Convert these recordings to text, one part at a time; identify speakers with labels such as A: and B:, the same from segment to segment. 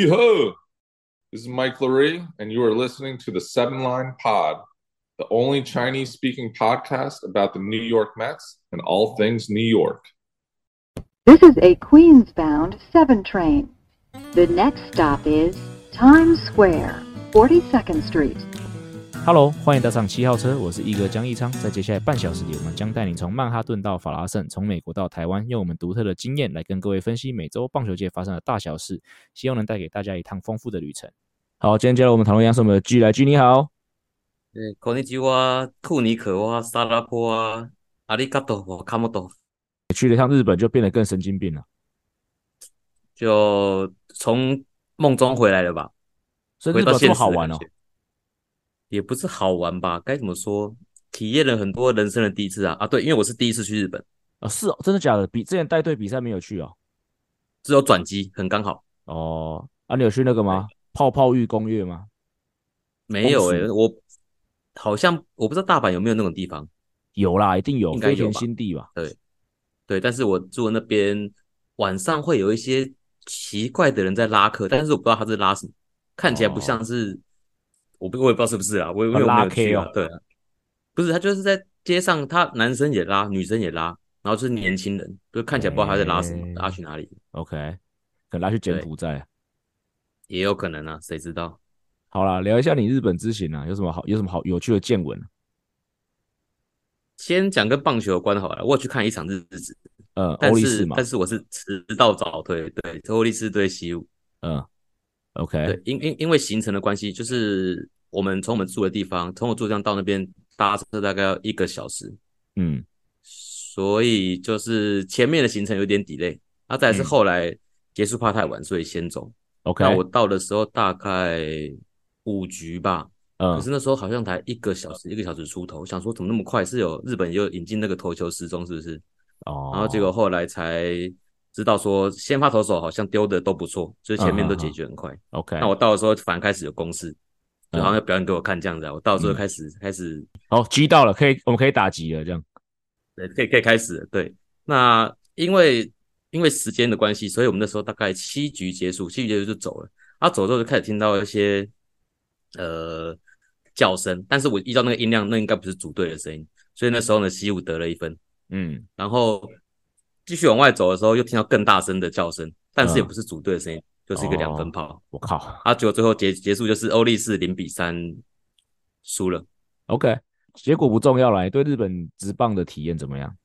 A: Ho! This is Mike Laree, and you are listening to the Seven Line Pod, the only Chinese speaking podcast about the New York Mets and all things New York.
B: This is a Queens bound 7 train. The next stop is Times Square, 42nd Street.
C: Hello，欢迎搭上七号车，我是一哥江一昌。在接下来半小时里，我们将带你从曼哈顿到法拉盛，从美国到台湾，用我们独特的经验来跟各位分析每周棒球界发生的大小事，希望能带给大家一趟丰富的旅程。好，今天接下来我们讨论一样是我们的 G 来 G，你好。
D: 对，こんにちは，库尼可哇，萨拉波啊，阿里嘎多，我卡莫多。
C: 去了一趟日本，就变得更神经病了，
D: 就从梦中回来了吧？
C: 所以日本这么好玩哦。
D: 也不是好玩吧，该怎么说？体验了很多人生的第一次啊啊！对，因为我是第一次去日本
C: 啊，是哦，真的假的？比之前带队比赛没有去哦，
D: 只有转机，很刚好
C: 哦。啊，你有去那个吗？泡泡浴攻略吗？
D: 没有诶、欸，我好像我不知道大阪有没有那种地方，
C: 有啦，一定有，
D: 应该有
C: 新地吧？
D: 对对，但是我住那边晚上会有一些奇怪的人在拉客，但是我不知道他是拉什么，看起来不像是。哦我不，我也不知道是不是啊，我也没有没有去啊。对啊，不是他就是在街上，他男生也拉，女生也拉，然后就是年轻人，就看起来不知道他在拉什么，拉去哪里
C: ？OK，可能拉去柬埔寨，
D: 也有可能啊，谁知道？
C: 好啦，聊一下你日本之行啊，有什么好，有什么好有趣的见闻？
D: 先讲跟棒球有关的好了，我有去看一场日子，
C: 嗯，欧力士嘛，
D: 但是我是迟到早退，对，欧力士对西武，
C: 嗯。OK，
D: 对，因因因为行程的关系，就是我们从我们住的地方，从我住这样到那边搭车大概要一个小时，
C: 嗯，
D: 所以就是前面的行程有点 delay，啊，再来是后来结束怕太晚，所以先走。
C: OK，
D: 那我到的时候大概五局吧，
C: 嗯，
D: 可是那时候好像才一个小时，一个小时出头，我想说怎么那么快？是有日本又引进那个投球时钟是不是？
C: 哦，
D: 然后结果后来才。知道说先发投手好像丢的都不错，所以前面都解决很快。
C: Uh, OK，
D: 那我到的时候反而开始有攻势，然后要表演给我看这样子。我到的时候开始、嗯、开始，
C: 好，狙到了，可以，我们可以打击了，这样。
D: 对，可以可以开始了。对，那因为因为时间的关系，所以我们那时候大概七局结束，七局结束就走了。啊，走之后就开始听到一些呃叫声，但是我依照那个音量，那应该不是组队的声音，所以那时候呢，西武得了一分。
C: 嗯，
D: 然后。继续往外走的时候，又听到更大声的叫声，但是也不是组队的声音，嗯、就是一个两分炮。
C: 我、哦、靠！
D: 啊，结果最后结结束就是欧力士零比三输了。
C: OK，结果不重要了。对日本直棒的体验怎么样？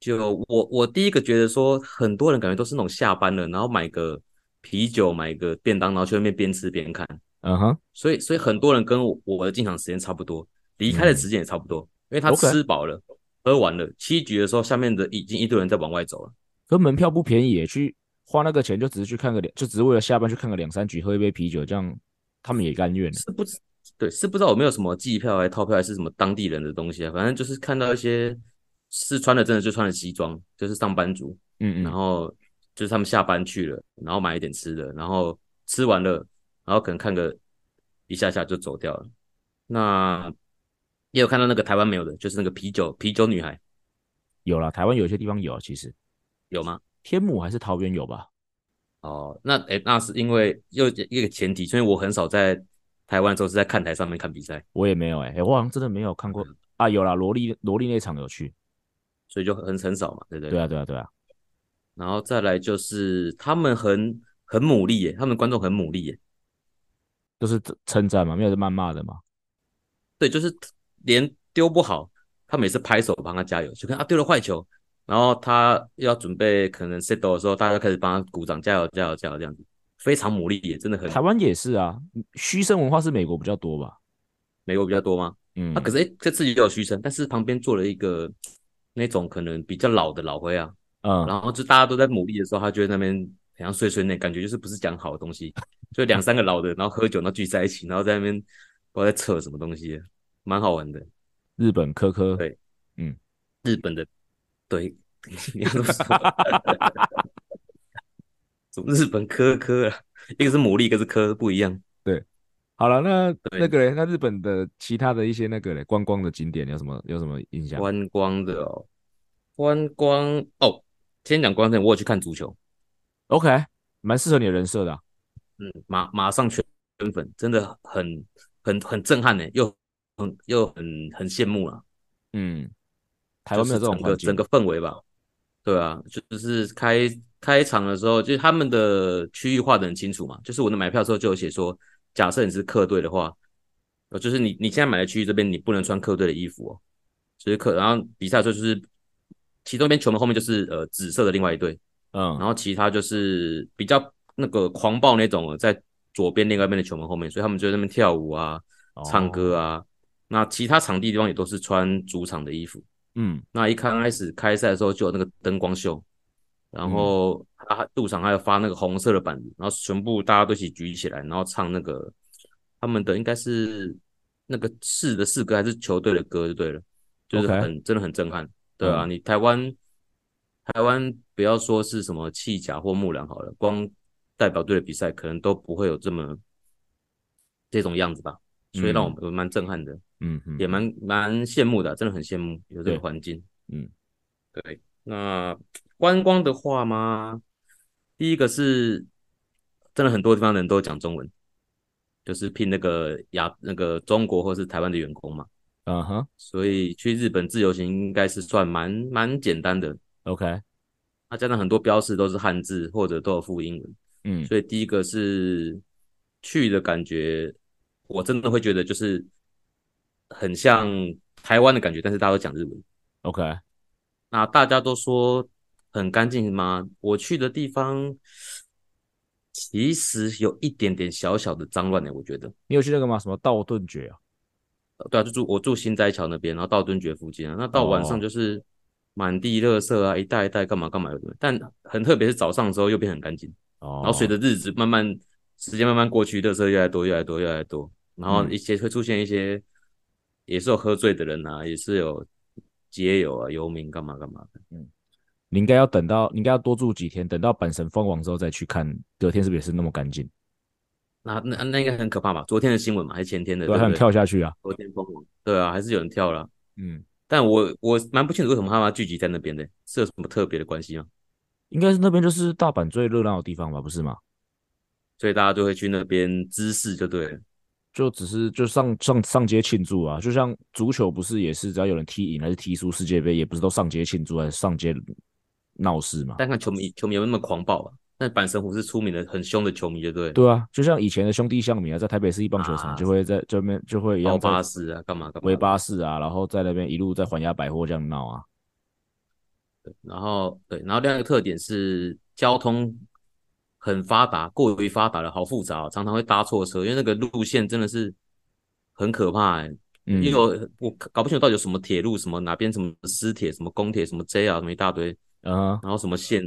D: 就我我第一个觉得说，很多人感觉都是那种下班了，然后买个啤酒，买个便当，然后去那边边吃边看。
C: 嗯哼，
D: 所以所以很多人跟我我的进场时间差不多，离开的时间也差不多，嗯、因为他吃饱了。喝完了七局的时候，下面的已经一堆人在往外走了。
C: 可门票不便宜耶，去花那个钱就只是去看个两，就只是为了下班去看个两三局，喝一杯啤酒，这样他们也甘愿。
D: 是不？对，是不知道有没有什么季票还是套票还是什么当地人的东西啊？反正就是看到一些是穿的，真的就穿的西装，就是上班族。
C: 嗯嗯。
D: 然后就是他们下班去了，然后买一点吃的，然后吃完了，然后可能看个一下下就走掉了。那。也有看到那个台湾没有的，就是那个啤酒啤酒女孩，
C: 有了。台湾有些地方有，其实
D: 有吗？
C: 天母还是桃园有吧？
D: 哦，那诶、欸，那是因为又一个前提，所以我很少在台湾的时候是在看台上面看比赛，
C: 我也没有诶、欸欸，我好像真的没有看过、嗯、啊。有啦，萝莉萝莉那场有去，
D: 所以就很很少嘛，对不对？
C: 对啊，对啊，对啊。
D: 然后再来就是他们很很努力耶，他们观众很努力耶，
C: 就是称赞嘛，没有是谩骂的嘛。
D: 对，就是。连丢不好，他每次拍手帮他加油，就看啊丢了坏球，然后他要准备可能 settle 的时候，大家开始帮他鼓掌，加油加油加油这样子，非常努力也真的很。
C: 台湾也是啊，嘘声文化是美国比较多吧？
D: 美国比较多吗？
C: 嗯，
D: 啊可是哎、欸、这次也有嘘声，但是旁边坐了一个那种可能比较老的老灰啊，
C: 嗯，
D: 然后就大家都在努力的时候，他就在那边好像碎碎念，感觉就是不是讲好的东西，就两三个老的，然后喝酒，然后聚在一起，然后在那边不知道在扯什么东西。蛮好玩的，
C: 日本科科
D: 对，
C: 嗯，
D: 日本的对，你都说，什么日本科科啊？一个是牡蛎，一个是科，不一样。
C: 对，好了，那那个嘞，那日本的其他的一些那个嘞，观光的景点有什么有什么印象？
D: 观光的哦，观光哦，先讲观光，我有去看足球。
C: OK，蛮适合你的人设的、啊。
D: 嗯，马马上圈粉，真的很很很震撼呢，又很又很很羡慕了。
C: 嗯，台湾没有这种
D: 整个整个氛围吧？对啊，就是开开场的时候，就是他们的区域划得很清楚嘛。就是我的买票的时候就有写说，假设你是客队的话，呃，就是你你现在买的区域这边你不能穿客队的衣服哦。就是客，然后比赛的时候就是其中一边球门后面就是呃紫色的另外一队，嗯，然后其他就是比较那个狂暴那种在左边另外一边的球门后面，所以他们就在那边跳舞啊、唱歌啊。哦那其他场地地方也都是穿主场的衣服，嗯，那一刚开始开赛的时候就有那个灯光秀，然后他路上还有发那个红色的板子，然后全部大家都一起举起来，然后唱那个他们的应该是那个市的市歌还是球队的歌就对了，就是很.真的很震撼，对啊，嗯、你台湾台湾不要说是什么弃甲或木兰好了，光代表队的比赛可能都不会有这么这种样子吧。所以让我们蛮震撼的，嗯，也蛮蛮羡慕的，真的很羡慕有这个环境，嗯，对。那观光的话嘛，第一个是真的很多地方的人都讲中文，就是聘那个亚那个中国或是台湾的员工嘛，嗯哼，所以去日本自由行应该是算蛮蛮简单的，OK。那加上很多标识都是汉字或者都有附英文，嗯，所以第一个是去的感觉。我真的会觉得就是很像台湾的感觉，但是大家都讲日文。OK，那大家都说很干净吗？我去的地方其实有一点点小小的脏乱呢。我觉得
C: 你有去那个吗？什么道顿崛啊？
D: 对啊，就住我住新斋桥那边，然后道顿崛附近啊。那到晚上就是满地垃圾啊，一袋一袋干嘛干嘛的。但很特别是早上的时候又变很干净。哦，然后随着日子慢慢时间慢慢过去，垃圾越来越多，越来越多，越来越多。然后一些会出现一些，也是有喝醉的人啊，也是有街友啊、游民干嘛干嘛的。嗯，
C: 你应该要等到，你应该要多住几天，等到阪神封王之后再去看，隔天是不是也是那么干净？
D: 那那那应该很可怕吧？昨天的新闻嘛，还是前天的？
C: 对，还有人跳下去啊？
D: 昨天封王，对啊，还是有人跳了。嗯，但我我蛮不清楚为什么他们聚集在那边的，是有什么特别的关系吗？
C: 应该是那边就是大阪最热闹的地方吧，不是吗？
D: 所以大家就会去那边滋事就对了。
C: 就只是就上上上街庆祝啊，就像足球不是也是只要有人踢赢还是踢输世界杯，也不是都上街庆祝还是上街闹事嘛？
D: 但看球迷球迷有那么狂暴啊？那板神虎是出名的很凶的球迷，对不对？
C: 对啊，就像以前的兄弟象迷啊，在台北市一棒球场就会在这边就会一样
D: 围巴士啊，干嘛干嘛
C: 围巴士啊，然后在那边一路在环亚百货这样闹啊。
D: 对，然后对，然后另外一个特点是交通。很发达，过于发达了，好复杂，常常会搭错车，因为那个路线真的是很可怕。嗯，因为我我搞不清楚到底有什么铁路，什么哪边什么私铁，什么公铁，什么 JR，，什么一大堆，啊，然后什么线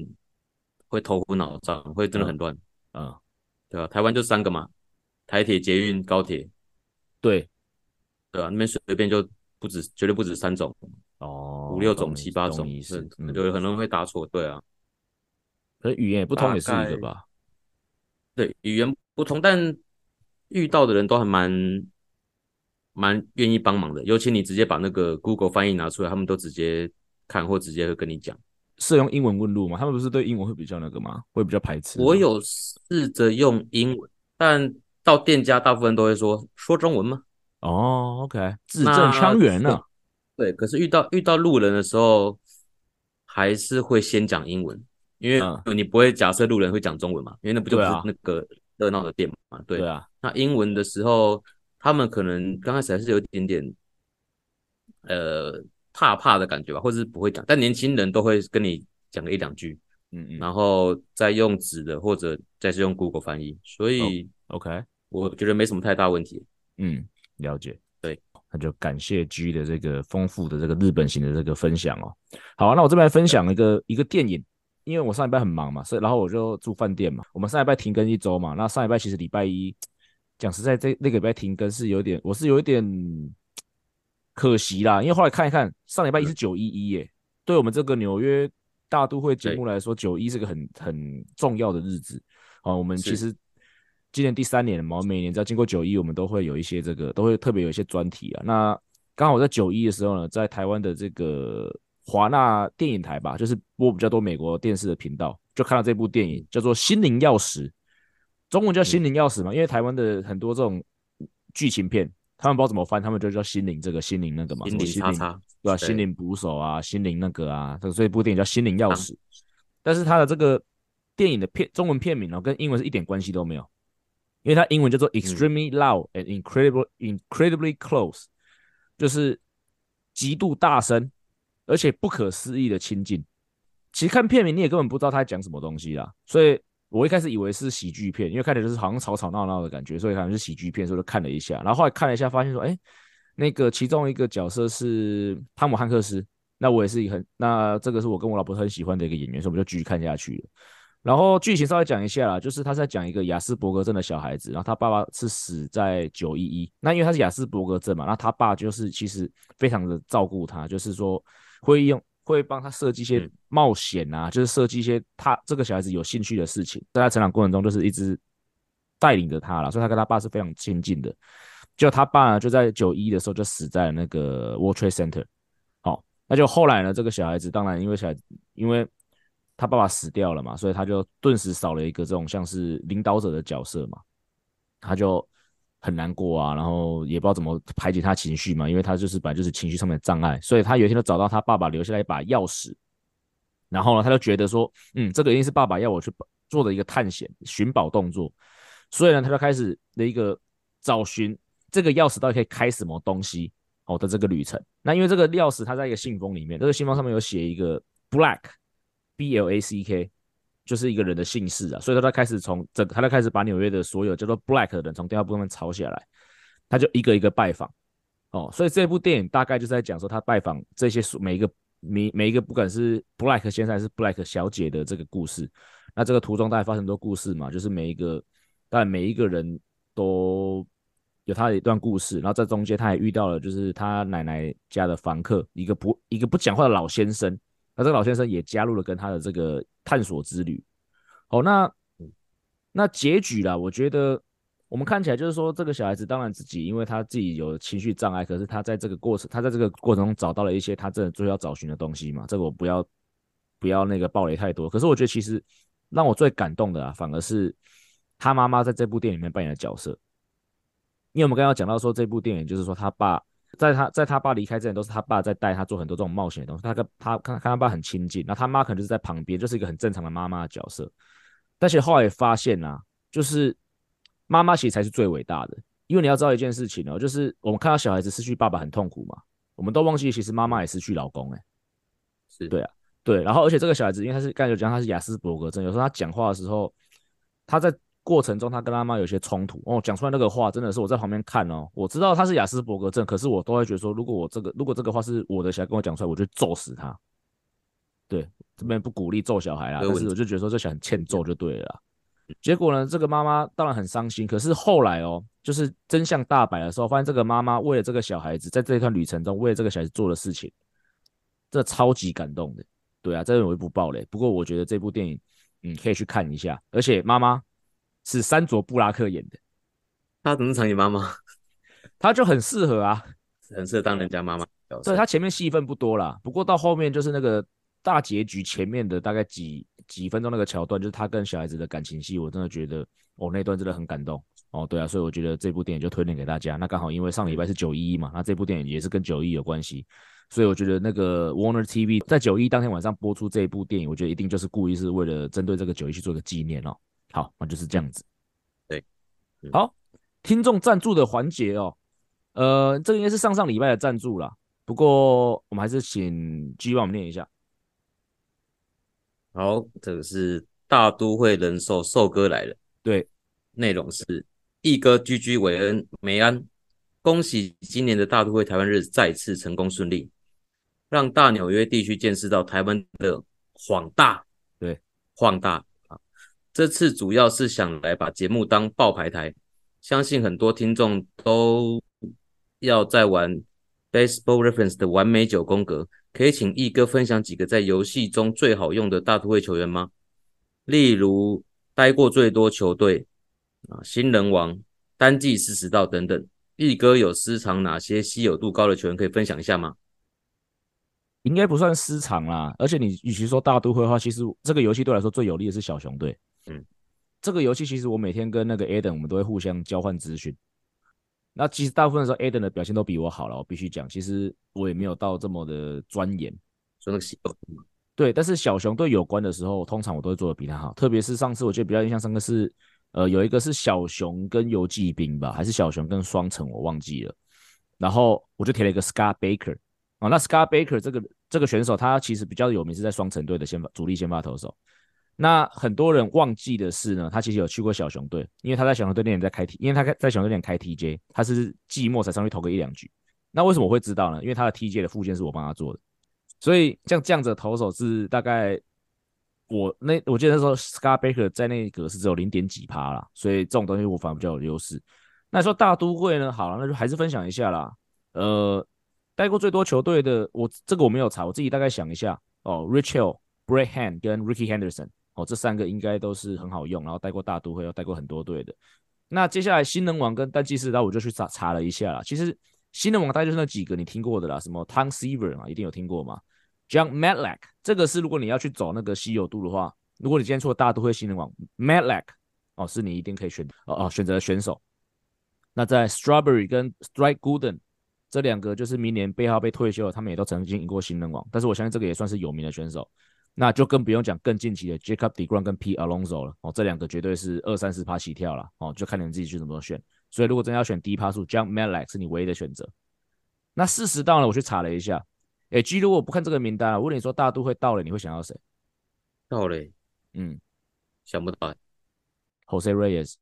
D: 会头昏脑胀，会真的很乱，嗯，嗯对吧、啊？台湾就三个嘛，台铁、捷运、高铁，对，对吧、啊？那边随便就不止，绝对不止三种，哦，五六种、七八种，是，有很多人会搭错，对啊。
C: 可是语言也不通也是一个吧？
D: 对，语言不通，但遇到的人都还蛮蛮愿意帮忙的。尤其你直接把那个 Google 翻译拿出来，他们都直接看或直接会跟你讲。
C: 是用英文问路吗？他们不是对英文会比较那个吗？会比较排斥？
D: 我有试着用英文，但到店家大部分都会说说中文吗？
C: 哦，OK，字正腔圆呢。
D: 对，可是遇到遇到路人的时候，还是会先讲英文。因为你不会假设路人会讲中文嘛，因为那不就是那个热闹的店嘛，对，对啊。那英文的时候，他们可能刚开始还是有一点点呃怕怕的感觉吧，或者是不会讲。但年轻人都会跟你讲个一两句，嗯嗯，然后再用纸的或者再是用 Google 翻译，所以
C: OK，
D: 我觉得没什么太大问题。
C: 嗯，了解。
D: 对，
C: 那就感谢 G 的这个丰富的这个日本型的这个分享哦。好啊，那我这边来分享一个一个电影。因为我上礼拜很忙嘛，所以然后我就住饭店嘛。我们上礼拜停更一周嘛，那上礼拜其实礼拜一，讲实在，这那个礼拜停更是有点，我是有一点可惜啦。因为后来看一看，上礼拜一是九一一耶，对我们这个纽约大都会节目来说，九一是个很很重要的日子啊。我们其实今年第三年了嘛，每年只要经过九一，我们都会有一些这个，都会特别有一些专题啊。那刚好我在九一的时候呢，在台湾的这个。华纳电影台吧，就是播比较多美国电视的频道，就看到这部电影，叫做《心灵钥匙》，中文叫《心灵钥匙》嘛，因为台湾的很多这种剧情片，他们不知道怎么翻，他们就叫心灵这个心灵那个嘛，
D: 心灵叉叉，
C: 对吧？心灵捕手啊，心灵那个啊，所以这部电影叫《心灵钥匙》，但是它的这个电影的片中文片名呢，跟英文是一点关系都没有，因为它英文叫做 Extremely Loud and Incredible Incredibly Close，就是极度大声而且不可思议的亲近。其实看片名你也根本不知道他在讲什么东西啦，所以我一开始以为是喜剧片，因为看起来就是好像吵吵闹闹的感觉，所以可能是喜剧片，所以就看了一下。然后后来看了一下，发现说，哎，那个其中一个角色是汤姆汉克斯，那我也是很，那这个是我跟我老婆很喜欢的一个演员，所以我们就继续看下去了。然后剧情稍微讲一下啦，就是他在讲一个亚斯伯格症的小孩子，然后他爸爸是死在九一一，那因为他是亚斯伯格症嘛，那他爸就是其实非常的照顾他，就是说会用。会帮他设计一些冒险啊，就是设计一些他这个小孩子有兴趣的事情，在他成长过程中就是一直带领着他了，所以他跟他爸是非常亲近的。就他爸呢，就在九一的时候就死在了那个 World Trade Center。好，那就后来呢，这个小孩子当然因为小孩子，因为他爸爸死掉了嘛，所以他就顿时少了一个这种像是领导者的角色嘛，他就。很难过啊，然后也不知道怎么排解他情绪嘛，因为他就是本来就是情绪上面的障碍，所以他有一天就找到他爸爸留下来一把钥匙，然后呢，他就觉得说，嗯，这个一定是爸爸要我去做的一个探险寻宝动作，所以呢，他就开始的一个找寻这个钥匙到底可以开什么东西哦的这个旅程。那因为这个钥匙它在一个信封里面，这个信封上面有写一个 Black B L A C K。就是一个人的姓氏啊，所以他开始从整个，他就开始把纽约的所有叫做 Black 的人从电话簿上面抄下来，他就一个一个拜访哦，所以这部电影大概就是在讲说他拜访这些每一个每每一个不管是 Black 先生还是 Black 小姐的这个故事。那这个途中大概发生很多故事嘛，就是每一个但每一个人都有他的一段故事，然后在中间他也遇到了就是他奶奶家的房客，一个不一个不讲话的老先生。那这个老先生也加入了跟他的这个探索之旅。好，那那结局啦，我觉得我们看起来就是说，这个小孩子当然自己因为他自己有情绪障碍，可是他在这个过程，他在这个过程中找到了一些他真的最要找寻的东西嘛。这个我不要不要那个暴雷太多。可是我觉得其实让我最感动的啊，反而是他妈妈在这部电影里面扮演的角色。因为我们刚刚讲到说，这部电影就是说他爸。在他在他爸离开之前，都是他爸在带他做很多这种冒险的东西。他跟他看看他爸很亲近，那他妈可能就是在旁边，就是一个很正常的妈妈的角色。但是后来也发现啊，就是妈妈其实才是最伟大的，因为你要知道一件事情哦，就是我们看到小孩子失去爸爸很痛苦嘛，我们都忘记其实妈妈也失去老公哎、欸，是对啊，对。然后而且这个小孩子，因为他是刚才有讲他是亚斯伯格症，有时候他讲话的时候，他在。过程中，他跟他妈有些冲突哦，讲出来那个话真的是我在旁边看哦，我知道他是雅斯伯格症，可是我都会觉得说，如果我这个如果这个话是我的小孩跟我讲出来，我就揍死他。对，这边不鼓励揍小孩啦，但是我就觉得说这小孩很欠揍就对了啦。结果呢，这个妈妈当然很伤心，可是后来哦，就是真相大白的时候，发现这个妈妈为了这个小孩子，在这一段旅程中为了这个小孩子做的事情，这超级感动的。对啊，这边我就不爆雷，不过我觉得这部电影嗯可以去看一下，而且妈妈。是山卓布拉克演的，
D: 他怎么常演妈妈？
C: 他就很适合啊，
D: 很适合当人家妈妈。
C: 对，他前面戏份不多啦，不过到后面就是那个大结局前面的大概几几分钟那个桥段，就是他跟小孩子的感情戏，我真的觉得哦，那段真的很感动哦。对啊，所以我觉得这部电影就推荐给大家。那刚好因为上礼拜是九一一嘛，那这部电影也是跟九一有关系，所以我觉得那个 Warner TV 在九一当天晚上播出这一部电影，我觉得一定就是故意是为了针对这个九一去做个纪念哦。好，那就是这样子。
D: 对，
C: 好，听众赞助的环节哦，呃，这个应该是上上礼拜的赞助啦。不过我们还是请 G 帮我们念一下。
D: 好，这个是大都会人寿寿哥来了。
C: 对，
D: 内容是一哥、居居、韦恩、梅安，恭喜今年的大都会台湾日再次成功顺利，让大纽约地区见识到台湾的广大。
C: 对，
D: 广大。这次主要是想来把节目当爆牌台，相信很多听众都要在玩 Baseball Reference 的完美九宫格，可以请奕哥分享几个在游戏中最好用的大都会球员吗？例如待过最多球队啊，新人王、单季四十道等等。奕哥有私藏哪些稀有度高的球员可以分享一下吗？
C: 应该不算私藏啦。而且你与其说大都会的话，其实这个游戏对来说最有利的是小熊队。嗯，这个游戏其实我每天跟那个 Aden 我们都会互相交换资讯。那其实大部分的时候，Aden 的表现都比我好了，我必须讲。其实我也没有到这么的钻研，
D: 说那个小
C: 对，但是小熊队有关的时候，通常我都会做的比他好。特别是上次，我觉得比较印象深刻是，呃，有一个是小熊跟游骑兵吧，还是小熊跟双城，我忘记了。然后我就填了一个 Scott Baker 哦，那 Scott Baker 这个这个选手，他其实比较有名是在双城队的先发主力先发投手。那很多人忘记的是呢，他其实有去过小熊队，因为他在小熊队那年在开 T，因为他在小熊队那开 TJ，他是季末才上去投个一两局。那为什么我会知道呢？因为他的 TJ 的附件是我帮他做的，所以像这样子的投手是大概我那我记得那时候 Scarbaker 在那个是只有零点几趴啦，所以这种东西我反而比较有优势。那说大都会呢，好了，那就还是分享一下啦。呃，带过最多球队的，我这个我没有查，我自己大概想一下哦，Rich Hill、Brad Hand 跟 Ricky Henderson。哦，这三个应该都是很好用，然后带过大都会，又带过很多队的。那接下来新人王跟单季四刀，我就去查查了一下啦。其实新人王大概就是那几个你听过的啦，什么 Tom Seaver 嘛，一定有听过嘛。John Matlack，这个是如果你要去走那个稀有度的话，如果你今天出了大都会新人王，Matlack 哦，是你一定可以选哦哦选择的选手。那在 Strawberry 跟 Strike Gooden 这两个就是明年背号被退休了，他们也都曾经赢过新人王，但是我相信这个也算是有名的选手。那就更不用讲更近期的 Jacob deGrom 跟 Pete Alonso 了哦，这两个绝对是二三十趴起跳了哦，就看你们自己去怎么选。所以如果真要选低趴数，John Mozeliak 是你唯一的选择。那四十到了，我去查了一下，哎，G 如果不看这个名单，我问你说大都会到了，你会想要谁？
D: 到了，
C: 嗯，
D: 想不到
C: ，Jose Reyes，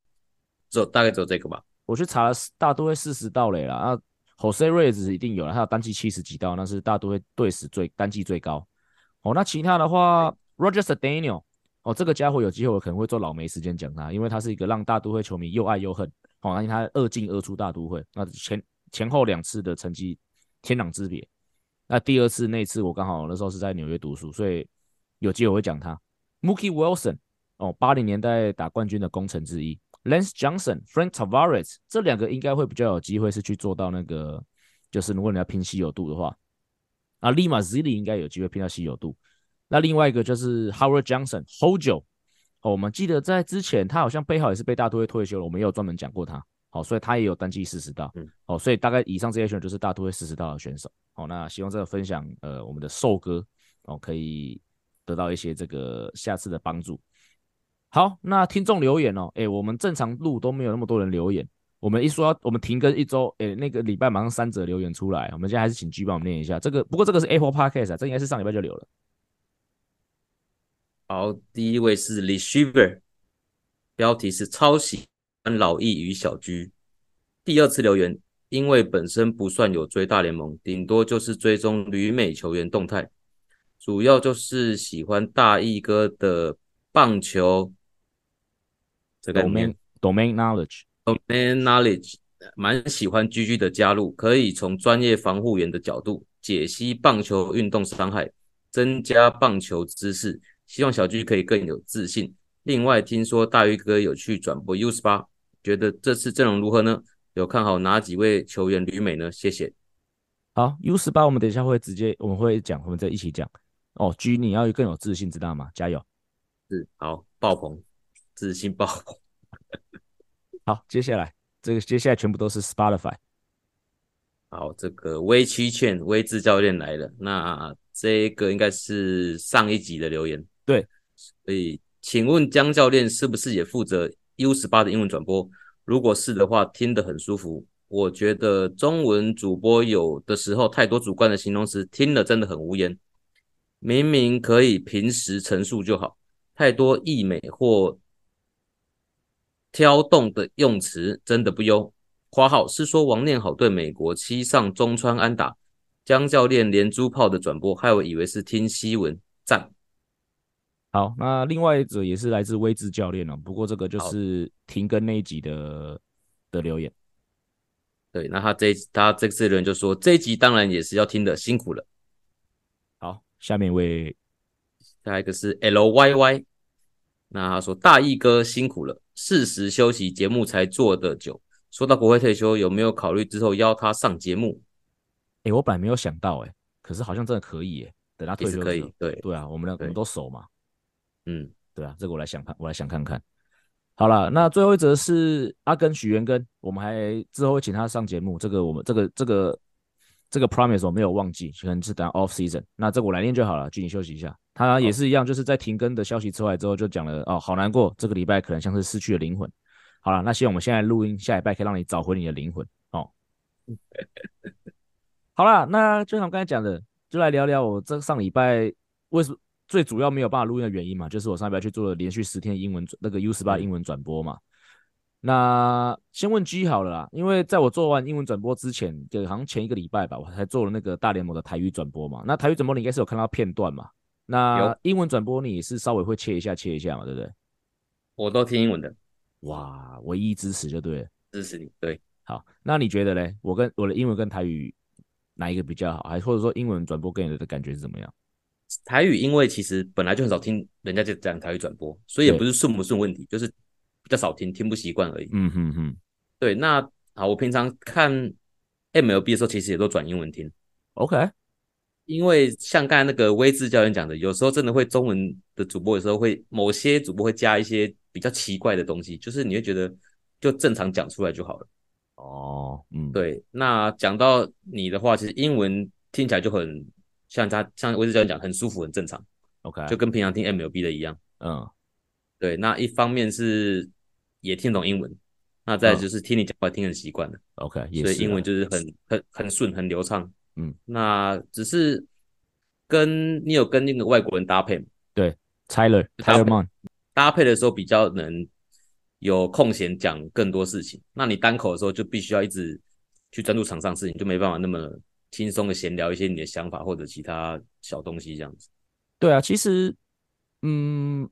D: 走大概走这个吧。
C: 我去查了大都会四十到垒了啊，Jose Reyes 一定有了，他有单季七十几道，那是大都会队史最单季最高。哦，那其他的话，Roger Cedeno，哦，这个家伙有机会我可能会做老梅时间讲他，因为他是一个让大都会球迷又爱又恨。哦，因为他二进二出大都会，那前前后两次的成绩天壤之别。那第二次那次我刚好那时候是在纽约读书，所以有机会我会讲他。Mookie Wilson，哦，八零年代打冠军的功臣之一。Lance Johnson，Frank Tavares，这两个应该会比较有机会是去做到那个，就是如果你要拼稀有度的话。啊，利马兹里应该有机会拼到稀有度。那另外一个就是 Howard Johnson，Hojo。哦，我们记得在之前他好像背号也是被大都会退休了，我们也有专门讲过他。好，所以他也有单季四十道。嗯。哦，所以大概以上这些选手就是大都会四十道的选手。好，那希望这个分享，呃，我们的瘦哥哦可以得到一些这个下次的帮助。好，那听众留言哦，诶，我们正常录都没有那么多人留言。我们一说要我们停更一周，诶、欸，那个礼拜马上三则留言出来，我们现在还是请 G 帮我们念一下这个。不过这个是 Apple Podcast 啊，这应该是上礼拜就留了。
D: 好，第一位是 Lee Shiver，标题是超喜欢老易与小 G。第二次留言，因为本身不算有追大联盟，顶多就是追踪旅美球员动态，主要就是喜欢大易哥的棒球这个
C: domain domain knowledge。
D: Domain knowledge，蛮喜欢 GG 的加入，可以从专业防护员的角度解析棒球运动伤害，增加棒球知识。希望小 G 可以更有自信。另外，听说大鱼哥有去转播 U 十八觉得这次阵容如何呢？有看好哪几位球员旅美呢？谢谢。
C: 好，U 十八我们等一下会直接我们会讲，我们再一起讲。哦，G 你要更有自信，知道吗？加油。
D: 是，好，爆棚，自信爆棚。
C: 好，接下来这个接下来全部都是 Spotify。
D: 好，这个微七劝威志教练来了，那这个应该是上一集的留言。
C: 对，
D: 所以请问江教练是不是也负责 U 十八的英文转播？如果是的话，听得很舒服。我觉得中文主播有的时候太多主观的形容词，听了真的很无言。明明可以平时陈述就好，太多溢美或。挑动的用词真的不优。括号是说王念好对美国七上中川安打，江教练连珠炮的转播，害我以为是听西文。赞。
C: 好，那另外一则也是来自威志教练哦，不过这个就是停更那一集的的留言。
D: 对，那他这他这次留言就说这一集当然也是要听的，辛苦了。
C: 好，下面一位，
D: 下一个是 L Y Y，那他说大义哥辛苦了。适时休息，节目才做得久。说到国会退休，有没有考虑之后邀他上节目？
C: 哎、欸，我本来没有想到、欸，哎，可是好像真的可以耶。等他退休
D: 可以，对
C: 对啊，我们俩我们都熟嘛。
D: 嗯，
C: 对啊，这个我来想看，我来想看看。好了，那最后一则是阿根许元根，我们还之后会请他上节目。这个我们这个这个这个 promise 我没有忘记，可能是等 off season。那这个我来念就好了，具体休息一下。他也是一样，就是在停更的消息出来之后，就讲了哦，好难过，这个礼拜可能像是失去了灵魂。好了，那希望我们现在录音，下礼拜可以让你找回你的灵魂哦。好了，那就像我刚才讲的。就来聊聊我这上礼拜为什么最主要没有办法录音的原因嘛，就是我上礼拜去做了连续十天英文那个 U 十八英文转播嘛。那先问 G 好了啦，因为在我做完英文转播之前，就好像前一个礼拜吧，我才做了那个大联盟的台语转播嘛。那台语转播你应该是有看到片段嘛？那英文转播你是稍微会切一下切一下嘛，对不对？
D: 我都听英文的。
C: 哇，唯一支持就对了，
D: 支持你。对，
C: 好，那你觉得嘞？我跟我的英文跟台语。哪一个比较好？还或者说英文转播给你的感觉是怎么样？
D: 台语因为其实本来就很少听人家就讲台语转播，所以也不是顺不顺问题，就是比较少听，听不习惯而已。
C: 嗯哼哼，
D: 对。那好，我平常看 MLB 的时候，其实也都转英文听。
C: OK，
D: 因为像刚才那个威志教练讲的，有时候真的会中文的主播有时候会某些主播会加一些比较奇怪的东西，就是你会觉得就正常讲出来就好了。
C: 哦，嗯，
D: 对，那讲到你的话，其实英文听起来就很像他，像威志教练讲，很舒服，很正常。
C: OK，
D: 就跟平常听 MLB 的一样。
C: 嗯，
D: 对，那一方面是也听懂英文，那再就是听你讲话听很习惯了。
C: OK，
D: 所以英文就是很很很顺，很流畅。
C: 嗯，
D: 那只是跟你有跟那个外国人搭配吗？
C: 对，Tyler，Tyler Mon
D: 搭配的时候比较能。有空闲讲更多事情，那你单口的时候就必须要一直去专注场上事情，就没办法那么轻松的闲聊一些你的想法或者其他小东西这样子。
C: 对啊，其实，嗯，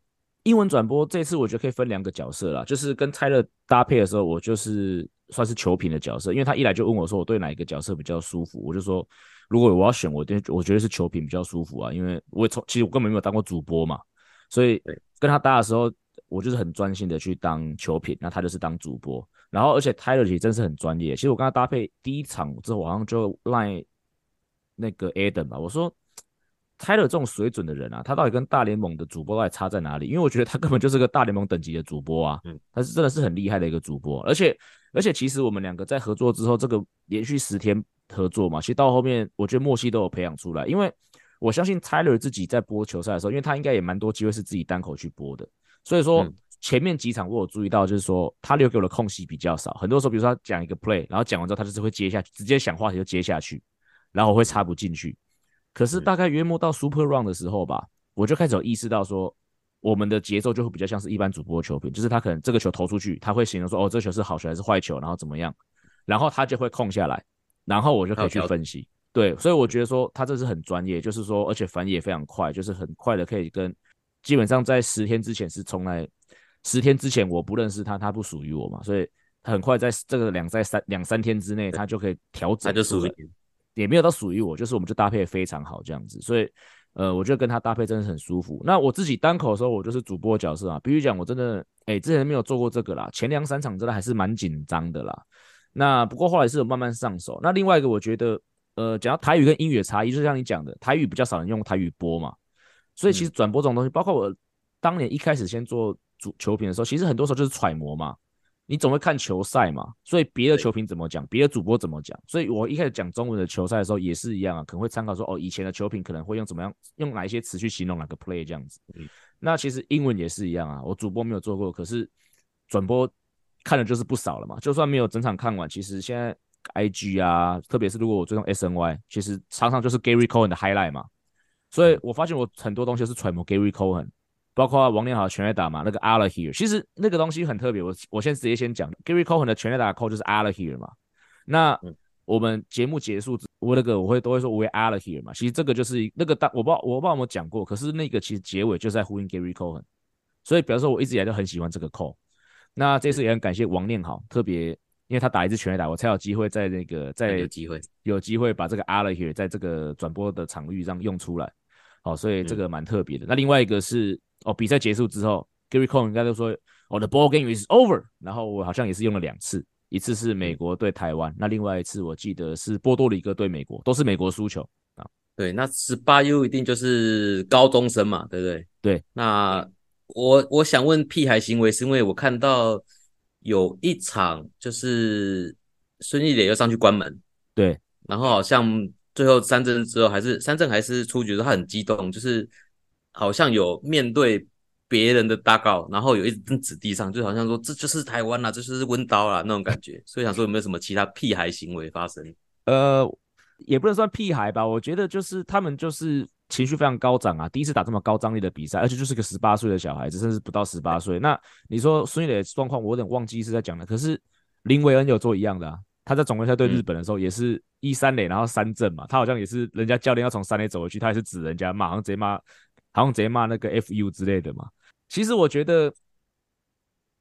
C: 英文转播这次我觉得可以分两个角色啦，就是跟 Tyler 搭配的时候，我就是算是球评的角色，因为他一来就问我说我对哪一个角色比较舒服，我就说如果我要选，我觉我觉得是球评比较舒服啊，因为我从其实我根本没有当过主播嘛，所以跟他搭的时候。我就是很专心的去当球评，那他就是当主播，然后而且 Tyler 其实真是很专业。其实我跟他搭配第一场之后，我好像就赖那个 Adam 吧，我说 Tyler 这种水准的人啊，他到底跟大联盟的主播到底差在哪里？因为我觉得他根本就是个大联盟等级的主播啊，嗯，他是真的是很厉害的一个主播，而且而且其实我们两个在合作之后，这个连续十天合作嘛，其实到后面我觉得默契都有培养出来，因为我相信 Tyler 自己在播球赛的时候，因为他应该也蛮多机会是自己单口去播的。所以说前面几场我有注意到，就是说他留给我的空隙比较少。很多时候，比如说他讲一个 play，然后讲完之后，他就是会接下去，直接想话题就接下去，然后我会插不进去。可是大概约摸到 Super Run 的时候吧，我就开始有意识到说，我们的节奏就会比较像是一般主播的球评，就是他可能这个球投出去，他会形容说，哦，这球是好球还是坏球，然后怎么样，然后他就会空下来，然后我就可以去分析。对，所以我觉得说他这是很专业，就是说，而且反应也非常快，就是很快的可以跟。基本上在十天之前是从来，十天之前我不认识他，他不属于我嘛，所以很快在这个两在三两三天之内，他就可以调整，他就属于你，也没有到属于我，就是我们就搭配的非常好这样子，所以呃，我觉得跟他搭配真的很舒服。那我自己单口的时候，我就是主播角色啊，比如讲我真的哎、欸，之前没有做过这个啦，前两三场真的还是蛮紧张的啦。那不过后来是有慢慢上手。那另外一个我觉得，呃，讲到台语跟英语的差异，就像你讲的，台语比较少人用台语播嘛。所以其实转播这种东西，包括我当年一开始先做主球评的时候，其实很多时候就是揣摩嘛。你总会看球赛嘛，所以别的球评怎么讲，别的主播怎么讲。所以我一开始讲中文的球赛的时候也是一样啊，可能会参考说哦，以前的球评可能会用怎么样，用哪一些词去形容哪个 play 这样子。那其实英文也是一样啊，我主播没有做过，可是转播看的就是不少了嘛。就算没有整场看完，其实现在 IG 啊，特别是如果我追踪 SNY，其实常常就是 Gary Cohen 的 highlight 嘛。所以我发现我很多东西是揣摩 Gary Cohen，包括王念好全垒打嘛，那个 Out of Here，其实那个东西很特别。我我先直接先讲 Gary Cohen 的全垒打 call 就是 Out of Here 嘛。那我们节目结束，我那个我会都会说 We Out of Here 嘛。其实这个就是那个当我不知道我不知道有没有讲过，可是那个其实结尾就是在呼应 Gary Cohen。所以表示说我一直以来都很喜欢这个 call。那这次也很感谢王念好，特别因为他打一支全垒打，我才有机会在那个在
D: 有机会
C: 有机会把这个 Out of Here 在这个转播的场域上用出来。好，所以这个蛮特别的。嗯、那另外一个是哦，比赛结束之后，Gary Cohen 应该都说哦，the ball game is over。然后我好像也是用了两次，一次是美国对台湾，那另外一次我记得是波多黎各对美国，都是美国输球啊。
D: 对，那十八 U 一定就是高中生嘛，对不对？
C: 对，
D: 那我我想问屁孩行为，是因为我看到有一场就是孙艺磊又上去关门，
C: 对，
D: 然后好像最后三振之后还是三振还是出局，他很激动，就是好像有面对别人的大告，然后有一直指地上，就好像说这就是台湾啦，这就是温刀啦那种感觉，所以想说有没有什么其他屁孩行为发生？
C: 呃。也不能算屁孩吧，我觉得就是他们就是情绪非常高涨啊，第一次打这么高张力的比赛，而且就是个十八岁的小孩子，甚至不到十八岁。那你说孙玉磊的状况，我有点忘记是在讲了。可是林维恩有做一样的啊，他在总决赛对日本的时候也是一三垒，然后三振嘛，他好像也是人家教练要从三垒走回去，他也是指人家骂，好像直接骂，好像直接骂那个 FU 之类的嘛。其实我觉得。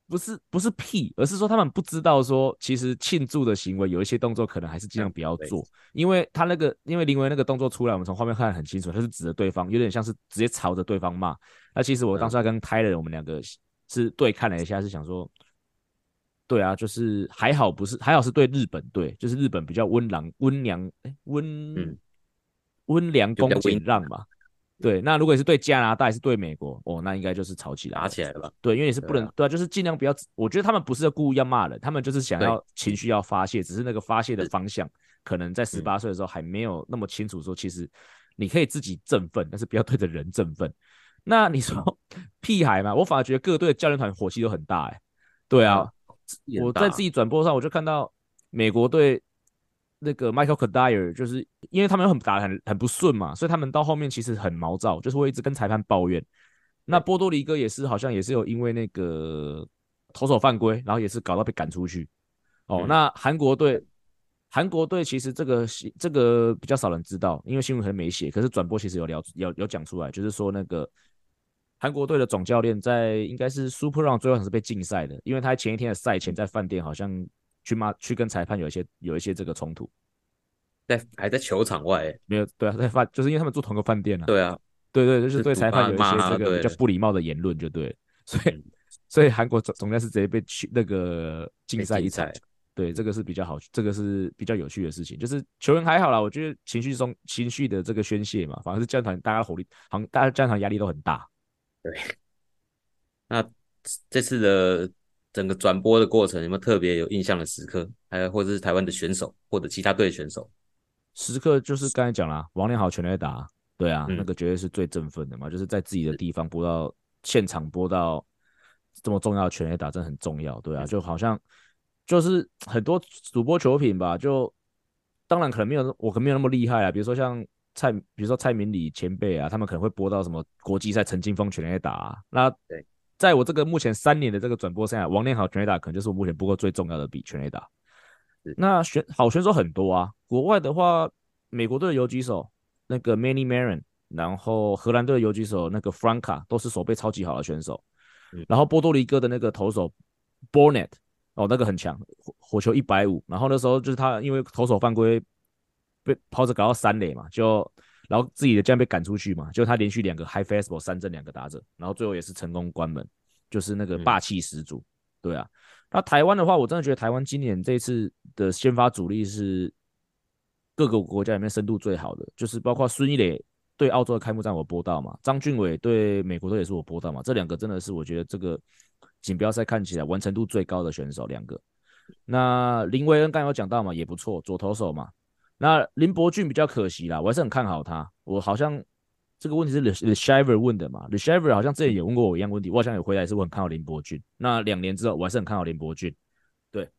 C: 不是不是屁，而是说他们不知道说，其实庆祝的行为有一些动作可能还是尽量不要做，因为他那个因为林维那个动作出来，我们从画面看得很清楚，他是指着对方，有点像是直接朝着对方骂。那其实我当时在跟泰勒，我们两个是对看了一下，是想说，对啊，就是还好不是还好是对日本队，就是日本比较温良温良哎温温良恭俭让嘛。对，那如果是对加拿大还是对美国，哦，那应该就是吵起来，
D: 打起来了吧？
C: 对，因为也是不能，对啊，对啊，就是尽量不要。我觉得他们不是要故意要骂人，他们就是想要情绪要发泄，只是那个发泄的方向，可能在十八岁的时候还没有那么清楚。说其实你可以自己振奋，但是不要对着人振奋。那你说 屁孩嘛？我反而觉得各队的教练团火气都很大，哎，对啊，我在自己转播上我就看到美国队。那个 Michael cadier 就是因为他们很打得很很不顺嘛，所以他们到后面其实很毛躁，就是会一直跟裁判抱怨。那波多黎各也是好像也是有因为那个投手犯规，然后也是搞到被赶出去。哦，那韩国队，韩国队其实这个这个比较少人知道，因为新闻可能没写，可是转播其实有聊有有讲出来，就是说那个韩国队的总教练在应该是 Super Round 最后是被禁赛的，因为他前一天的赛前在饭店好像。去骂去跟裁判有一些有一些这个冲突，
D: 在还在球场外、欸、
C: 没有对啊，在饭就是因为他们住同个饭店啊。
D: 对啊，
C: 对对，就是对裁判有一些这个比较不礼貌的言论，就对。所以、嗯、所以韩国总总该是直接被去那个禁赛一场。对，这个是比较好，这个是比较有趣的事情。就是球员还好啦，我觉得情绪中情绪的这个宣泄嘛，反而是教练团大家火力，好像大家教练团压力都很大。
D: 对，那这次的。整个转播的过程有没有特别有印象的时刻？还有或者是台湾的选手或者其他队的选手？
C: 时刻就是刚才讲了，王连豪全垒打，对啊、嗯，那个绝对是最振奋的嘛，就是在自己的地方播到现场播到这么重要的全垒打，真的很重要，对啊，就好像就是很多主播球品吧，就当然可能没有我可能没有那么厉害啊，比如说像蔡，比如说蔡明理前辈啊，他们可能会播到什么国际赛陈金峰全垒打啊，那对。在我这个目前三年的这个转播生涯，王练豪全垒打可能就是我目前播过最重要的比全垒打。那选好选手很多啊，国外的话，美国队的游击手那个 Manny Marron，然后荷兰队的游击手那个 Franca 都是手背超级好的选手。然后波多黎各的那个投手 Burnett 哦，那个很强，火火球一百五。然后那时候就是他因为投手犯规被跑者搞到三垒嘛，就。然后自己的将被赶出去嘛，就他连续两个 high fastball 三振两个打者，然后最后也是成功关门，就是那个霸气十足，对啊。那台湾的话，我真的觉得台湾今年这次的先发主力是各个国家里面深度最好的，就是包括孙一磊对澳洲的开幕战我播到嘛，张俊伟对美国队也是我播到嘛，这两个真的是我觉得这个锦标赛看起来完成度最高的选手两个。那林维恩刚刚有讲到嘛，也不错，左投手嘛。那林伯俊比较可惜啦，我还是很看好他。我好像这个问题是 Le Shiver 问的嘛，Le Shiver 好像之前也问过我一样问题，我好像有回来是我很看好林伯俊。那两年之后，我还是很看好林伯俊。对，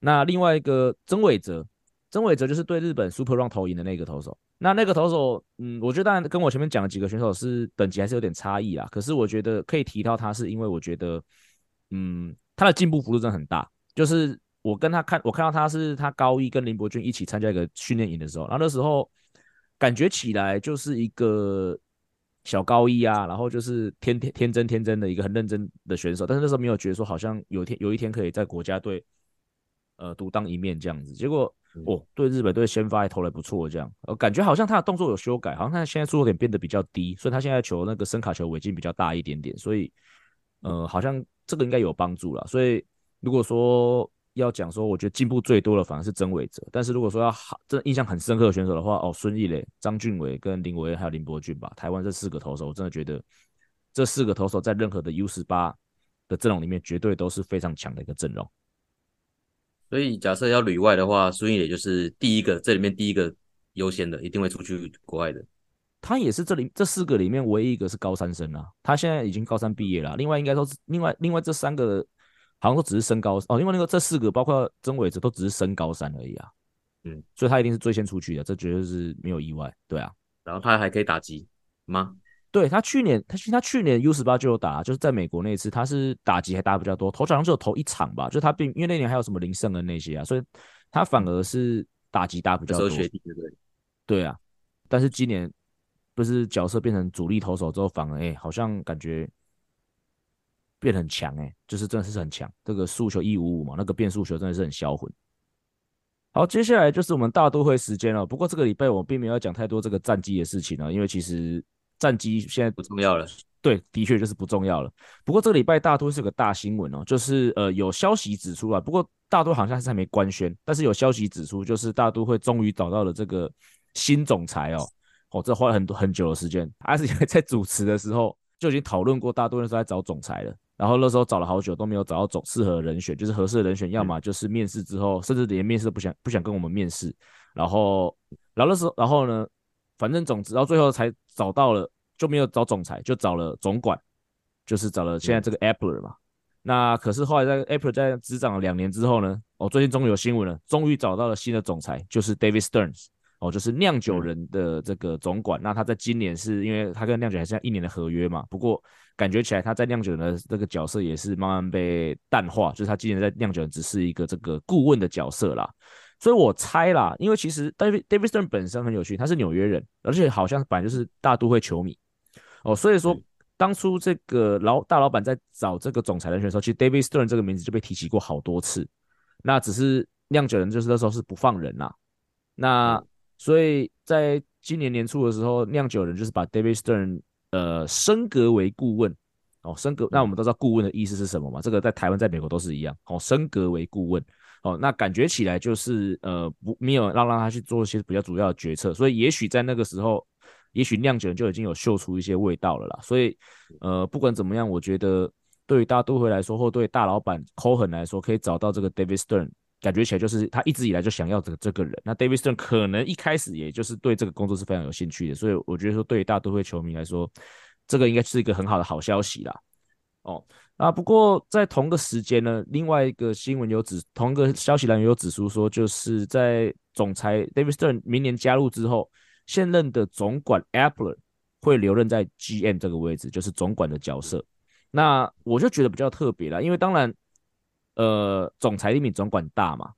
C: 那另外一个曾伟哲，曾伟哲就是对日本 Super Run 投赢的那个投手。那那个投手，嗯，我觉得当然跟我前面讲的几个选手是等级还是有点差异啦。可是我觉得可以提到他，是因为我觉得，嗯，他的进步幅度真的很大，就是。我跟他看，我看到他是他高一跟林伯俊一起参加一个训练营的时候，然后那时候感觉起来就是一个小高一啊，然后就是天天天真天真的一个很认真的选手，但是那时候没有觉得说好像有一天有一天可以在国家队呃独当一面这样子，结果哦对日本队先发还投的不错这样，我感觉好像他的动作有修改，好像他现在出手点变得比较低，所以他现在球那个声卡球尾劲比较大一点点，所以呃好像这个应该有帮助了，所以如果说。要讲说，我觉得进步最多的反而是曾伟哲。但是如果说要好，真的印象很深刻的选手的话，哦，孙艺磊、张俊伟跟林维还有林伯俊吧，台湾这四个投手，我真的觉得这四个投手在任何的 U 十八的阵容里面，绝对都是非常强的一个阵容。
D: 所以假设要旅外的话，孙艺磊就是第一个，这里面第一个优先的，一定会出去国外的。
C: 他也是这里这四个里面唯一一个是高三生啊，他现在已经高三毕业了。另外应该说是另外另外这三个好像都只是升高哦，因为那个这四个包括曾伟哲都只是升高三而已啊。嗯，所以他一定是最先出去的，这绝对是没有意外。对啊，
D: 然后他还可以打击吗？
C: 对，他去年他其实他去年 U 十八就有打，就是在美国那一次他是打击还打比较多，头好像只有投一场吧，就他并因为那年还有什么林胜恩那些啊，所以他反而是打击打比较多。对对对啊，但是今年。不是角色变成主力投手之后，反而哎、欸，好像感觉变很强哎、欸，就是真的是很强。这个速球一五五嘛，那个变速球真的是很销魂。好，接下来就是我们大都会时间了。不过这个礼拜我并没有讲太多这个战绩的事情了，因为其实战绩现在
D: 不重要了。
C: 对，的确就是不重要了。不过这个礼拜大都会是个大新闻哦，就是呃有消息指出啊，不过大都好像是还没官宣，但是有消息指出，就是大都会终于找到了这个新总裁哦。哦，这花了很多很久的时间，而且 在主持的时候就已经讨论过，大多人都在找总裁了。然后那时候找了好久都没有找到总适合的人选，就是合适的人选，要么就是面试之后，甚至连面试都不想不想跟我们面试。然后，然后那时候，然后呢，反正总之到最后才找到了，就没有找总裁，就找了总管，就是找了现在这个 Eppler 嘛。那可是后来在 Eppler 在执掌了两年之后呢，哦，最近终于有新闻了，终于找到了新的总裁，就是 David Stearns。哦，就是酿酒人的这个总管，那他在今年是因为他跟酿酒还剩下一年的合约嘛，不过感觉起来他在酿酒人的这个角色也是慢慢被淡化，就是他今年在酿酒人只是一个这个顾问的角色啦，所以我猜啦，因为其实 David David Stern 本身很有趣，他是纽约人，而且好像本来就是大都会球迷。哦，所以说当初这个老大老板在找这个总裁人选的时候，其实 David Stern 这个名字就被提起过好多次，那只是酿酒人就是那时候是不放人啦，那。所以在今年年初的时候，酿酒人就是把 David Stern 呃升格为顾问哦，升格。那我们都知道顾问的意思是什么嘛？这个在台湾、在美国都是一样哦，升格为顾问哦。那感觉起来就是呃不没有让让他去做一些比较主要的决策，所以也许在那个时候，也许酿酒人就已经有嗅出一些味道了啦。所以呃不管怎么样，我觉得对于大都会来说，或对大老板 Cohen 来说，可以找到这个 David Stern。感觉起来就是他一直以来就想要这个这个人。那 David Stern 可能一开始也就是对这个工作是非常有兴趣的，所以我觉得说对于大都会球迷来说，这个应该是一个很好的好消息啦。哦，那不过在同个时间呢，另外一个新闻有指，同一个消息来源有指出说，就是在总裁 David Stern 明年加入之后，现任的总管 Apple 会留任在 GM 这个位置，就是总管的角色。那我就觉得比较特别啦，因为当然。呃，总裁比总管大嘛？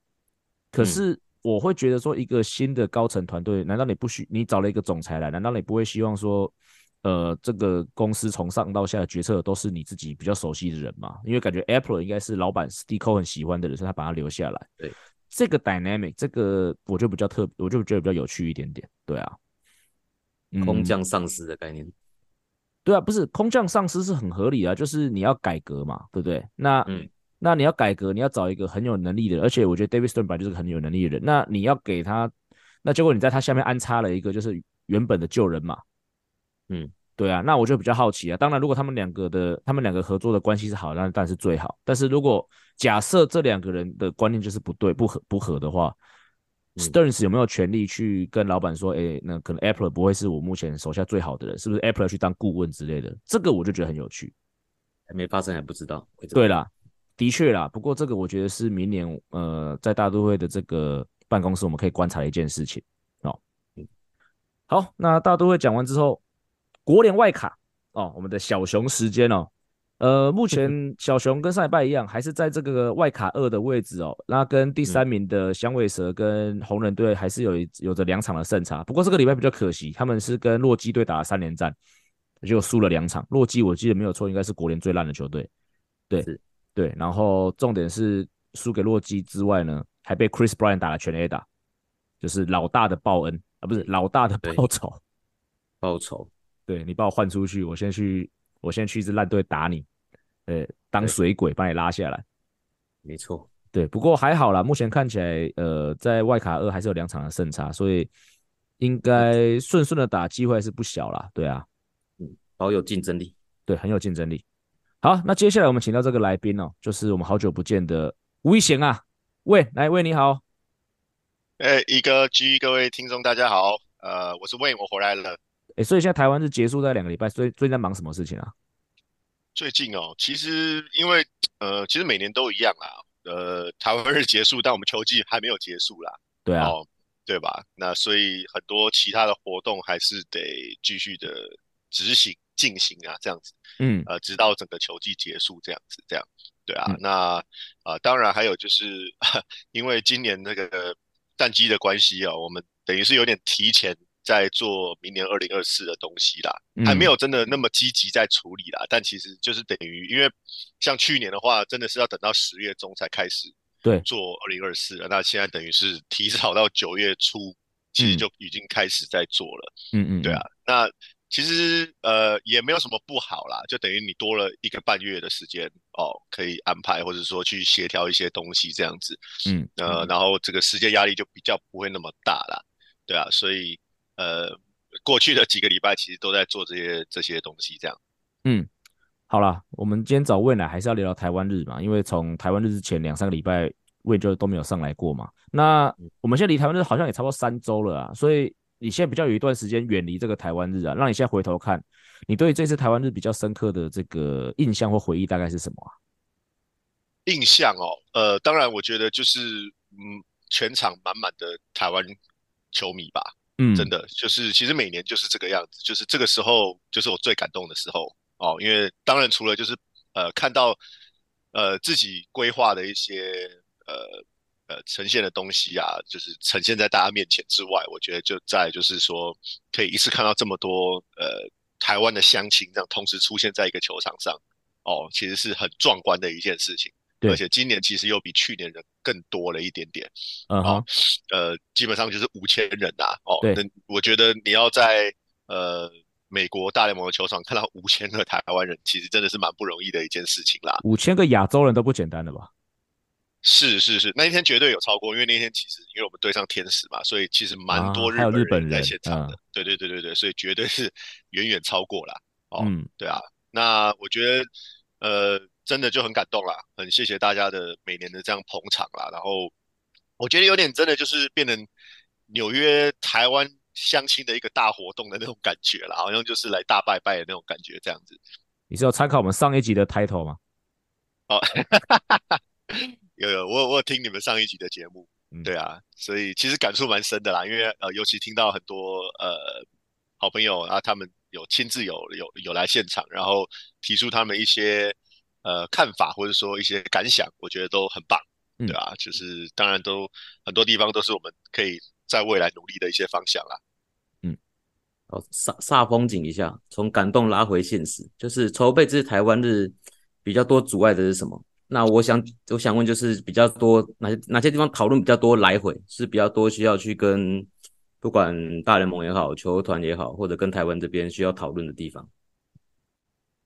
C: 可是我会觉得说，一个新的高层团队，难道你不需你找了一个总裁来？难道你不会希望说，呃，这个公司从上到下的决策都是你自己比较熟悉的人嘛？因为感觉 Eppler 应该是老板 Steve Cohen 很喜欢的人，所以他把他留下来。对，这个 dynamic，这个我就比较特，我就觉得比较有趣一点点。对啊，
D: 空降上司的概念。嗯、
C: 对啊，不是空降上司是很合理啊，就是你要改革嘛，对不对？那嗯。那你要改革，你要找一个很有能力的人，而且我觉得 David Stern 本来就是个很有能力的人。那你要给他，那结果你在他下面安插了一个就是原本的旧人嘛，嗯，对啊。那我就比较好奇啊。当然，如果他们两个的他们两个合作的关系是好，那当然是最好。但是如果假设这两个人的观念就是不对、不合、不合的话，嗯，Stearns 有没有权利去跟老板说，哎，那可能 Eppler 不会是我目前手下最好的人，是不是 Eppler 去当顾问之类的？这个我就觉得很有趣。
D: 还没发生还不知道。
C: 对啦。的确啦，不过这个我觉得是明年呃，在大都会的这个办公室我们可以观察的一件事情哦。好，那大都会讲完之后，国联外卡哦，我们的小熊时间哦，呃，目前 小熊跟上一拜一样，还是在这个外卡二的位置哦。那跟第三名的响尾蛇跟红人队还是有有着两场的胜差。不过这个礼拜比较可惜，他们是跟洛基队打了三连战，就输了两场。洛基我记得没有错，应该是国联最烂的球队。对。对，然后重点是输给洛基之外呢，还被 Chris Bryant 打了全 A 打，就是老大的报恩啊，不是老大的报仇，
D: 报仇。
C: 对，你把我换出去，我先去，我先去一支烂队打你，呃，当水鬼把你拉下来。
D: 没错。
C: 对，不过还好啦，目前看起来，呃，在外卡二还是有两场的胜差，所以应该顺顺的打，机会是不小啦。对啊，
D: 嗯，好有竞争力，
C: 对，很有竞争力。好，那接下来我们请到这个来宾哦，就是我们好久不见的吴一贤啊，喂，来，喂，你好。
E: 哎，一哥 G，各位听众大家好，呃，我是 Wayne，我回来了。
C: 哎，所以现在台湾是结束在两个礼拜，所以最近在忙什么事情啊？
E: 最近哦，其实因为呃，其实每年都一样啦。呃，台湾日结束，但我们秋季还没有结束啦。
C: 对啊，
E: 哦，对吧？那所以很多其他的活动还是得继续的执行进行啊，这样子。
C: 嗯，
E: 呃，直到整个球季结束这样子，这样。对啊，
C: 嗯、
E: 那啊、呃，当然还有就是，因为今年那个战机的关系啊，我们等于是有点提前。在做明年二零二四的东西啦，还没有真的那么积极在处理啦。嗯、但其实就是等于，因为像去年的话，真的是要等到十月中才开始对做二零二四了。那现在等于是提早到九月初，其实就已经开始在做了。
C: 嗯嗯，
E: 对啊。那其实呃也没有什么不好啦，就等于你多了一个半月的时间哦，可以安排或者说去协调一些东西这样子。
C: 嗯
E: 呃，然后这个时间压力就比较不会那么大啦。对啊，所以。呃，过去的几个礼拜其实都在做这些这些东西，这样。
C: 嗯，好了，我们今天找 Wayne 来还是要聊聊台湾日嘛，因为从台湾日之前两三个礼拜 Wayne 就都没有上来过嘛。那我们现在离台湾日好像也差不多三周了啊，所以你现在比较有一段时间远离这个台湾日啊，让你现在回头看，你对这次台湾日比较深刻的这个印象或回忆大概是什么啊？
E: 印象哦，呃，当然我觉得就是嗯，全场满满的台湾球迷吧。
C: 嗯，
E: 真的就是，其实每年就是这个样子，就是这个时候就是我最感动的时候哦，因为当然除了就是呃看到呃自己规划的一些呃呃呈现的东西啊，就是呈现在大家面前之外，我觉得就在就是说可以一次看到这么多呃台湾的乡亲这样同时出现在一个球场上哦，其实是很壮观的一件事情。而且今年其实又比去年人更多了一点点，
C: 嗯、uh huh.
E: 哦，呃，基本上就是五千人呐，哦，那我觉得你要在呃美国大联盟的球场看到五千个台湾人，其实真的是蛮不容易的一件事情啦。
C: 五千个亚洲人都不简单的吧？
E: 是是是，那一天绝对有超过，因为那天其实因为我们对上天使嘛，所以其实蛮多日本人在现场的。对、啊、对对对对，所以绝对是 远远超过了。哦，
C: 嗯、
E: 对啊，那我觉得呃。真的就很感动啦，很谢谢大家的每年的这样捧场啦。然后我觉得有点真的就是变成纽约台湾相亲的一个大活动的那种感觉啦，好像就是来大拜拜的那种感觉这样子。
C: 你是要参考我们上一集的 title 吗？
E: 哦，有有，我我有听你们上一集的节目，嗯、对啊，所以其实感触蛮深的啦，因为呃，尤其听到很多呃好朋友啊，他们有亲自有有有来现场，然后提出他们一些。呃，看法或者说一些感想，我觉得都很棒，对吧？嗯、就是当然都很多地方都是我们可以在未来努力的一些方向啦。
C: 嗯，
D: 好，煞煞风景一下，从感动拉回现实，就是筹备这次台湾日比较多阻碍的是什么？那我想我想问，就是比较多哪些哪些地方讨论比较多来回，是比较多需要去跟不管大联盟也好，球团也好，或者跟台湾这边需要讨论的地方？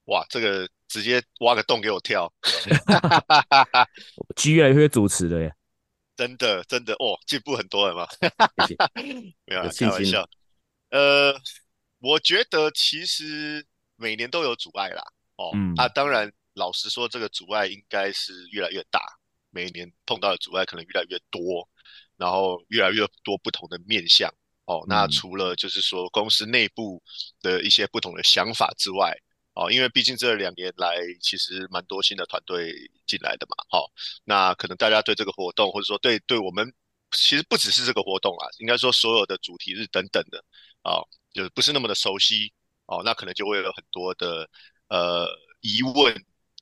E: 哇，这个直接挖个洞给我跳，
C: 机越来越主持了耶，
E: 真的真的哦，进步很多了嘛，没有
D: 开
E: 玩笑。呃，我觉得其实每年都有阻碍啦，哦，
C: 嗯、
E: 啊，当然老实说，这个阻碍应该是越来越大，每年碰到的阻碍可能越来越多，然后越来越多不同的面向，哦，那除了就是说公司内部的一些不同的想法之外。哦，因为毕竟这两年来其实蛮多新的团队进来的嘛，好，那可能大家对这个活动，或者说对对我们，其实不只是这个活动啊，应该说所有的主题日等等的，啊，就不是那么的熟悉，哦，那可能就会有很多的呃疑问，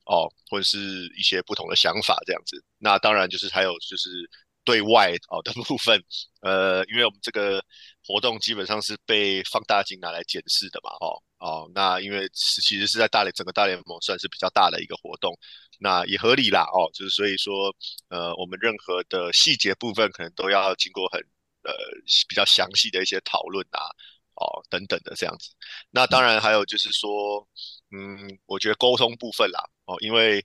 E: 哦，或者是一些不同的想法这样子。那当然就是还有就是对外哦的部分，呃，因为我们这个活动基本上是被放大镜拿来检视的嘛，哦。哦，那因为是其实是在大联整个大联盟算是比较大的一个活动，那也合理啦。哦，就是所以说，呃，我们任何的细节部分可能都要经过很呃比较详细的一些讨论啊，哦等等的这样子。那当然还有就是说，嗯，我觉得沟通部分啦，哦，因为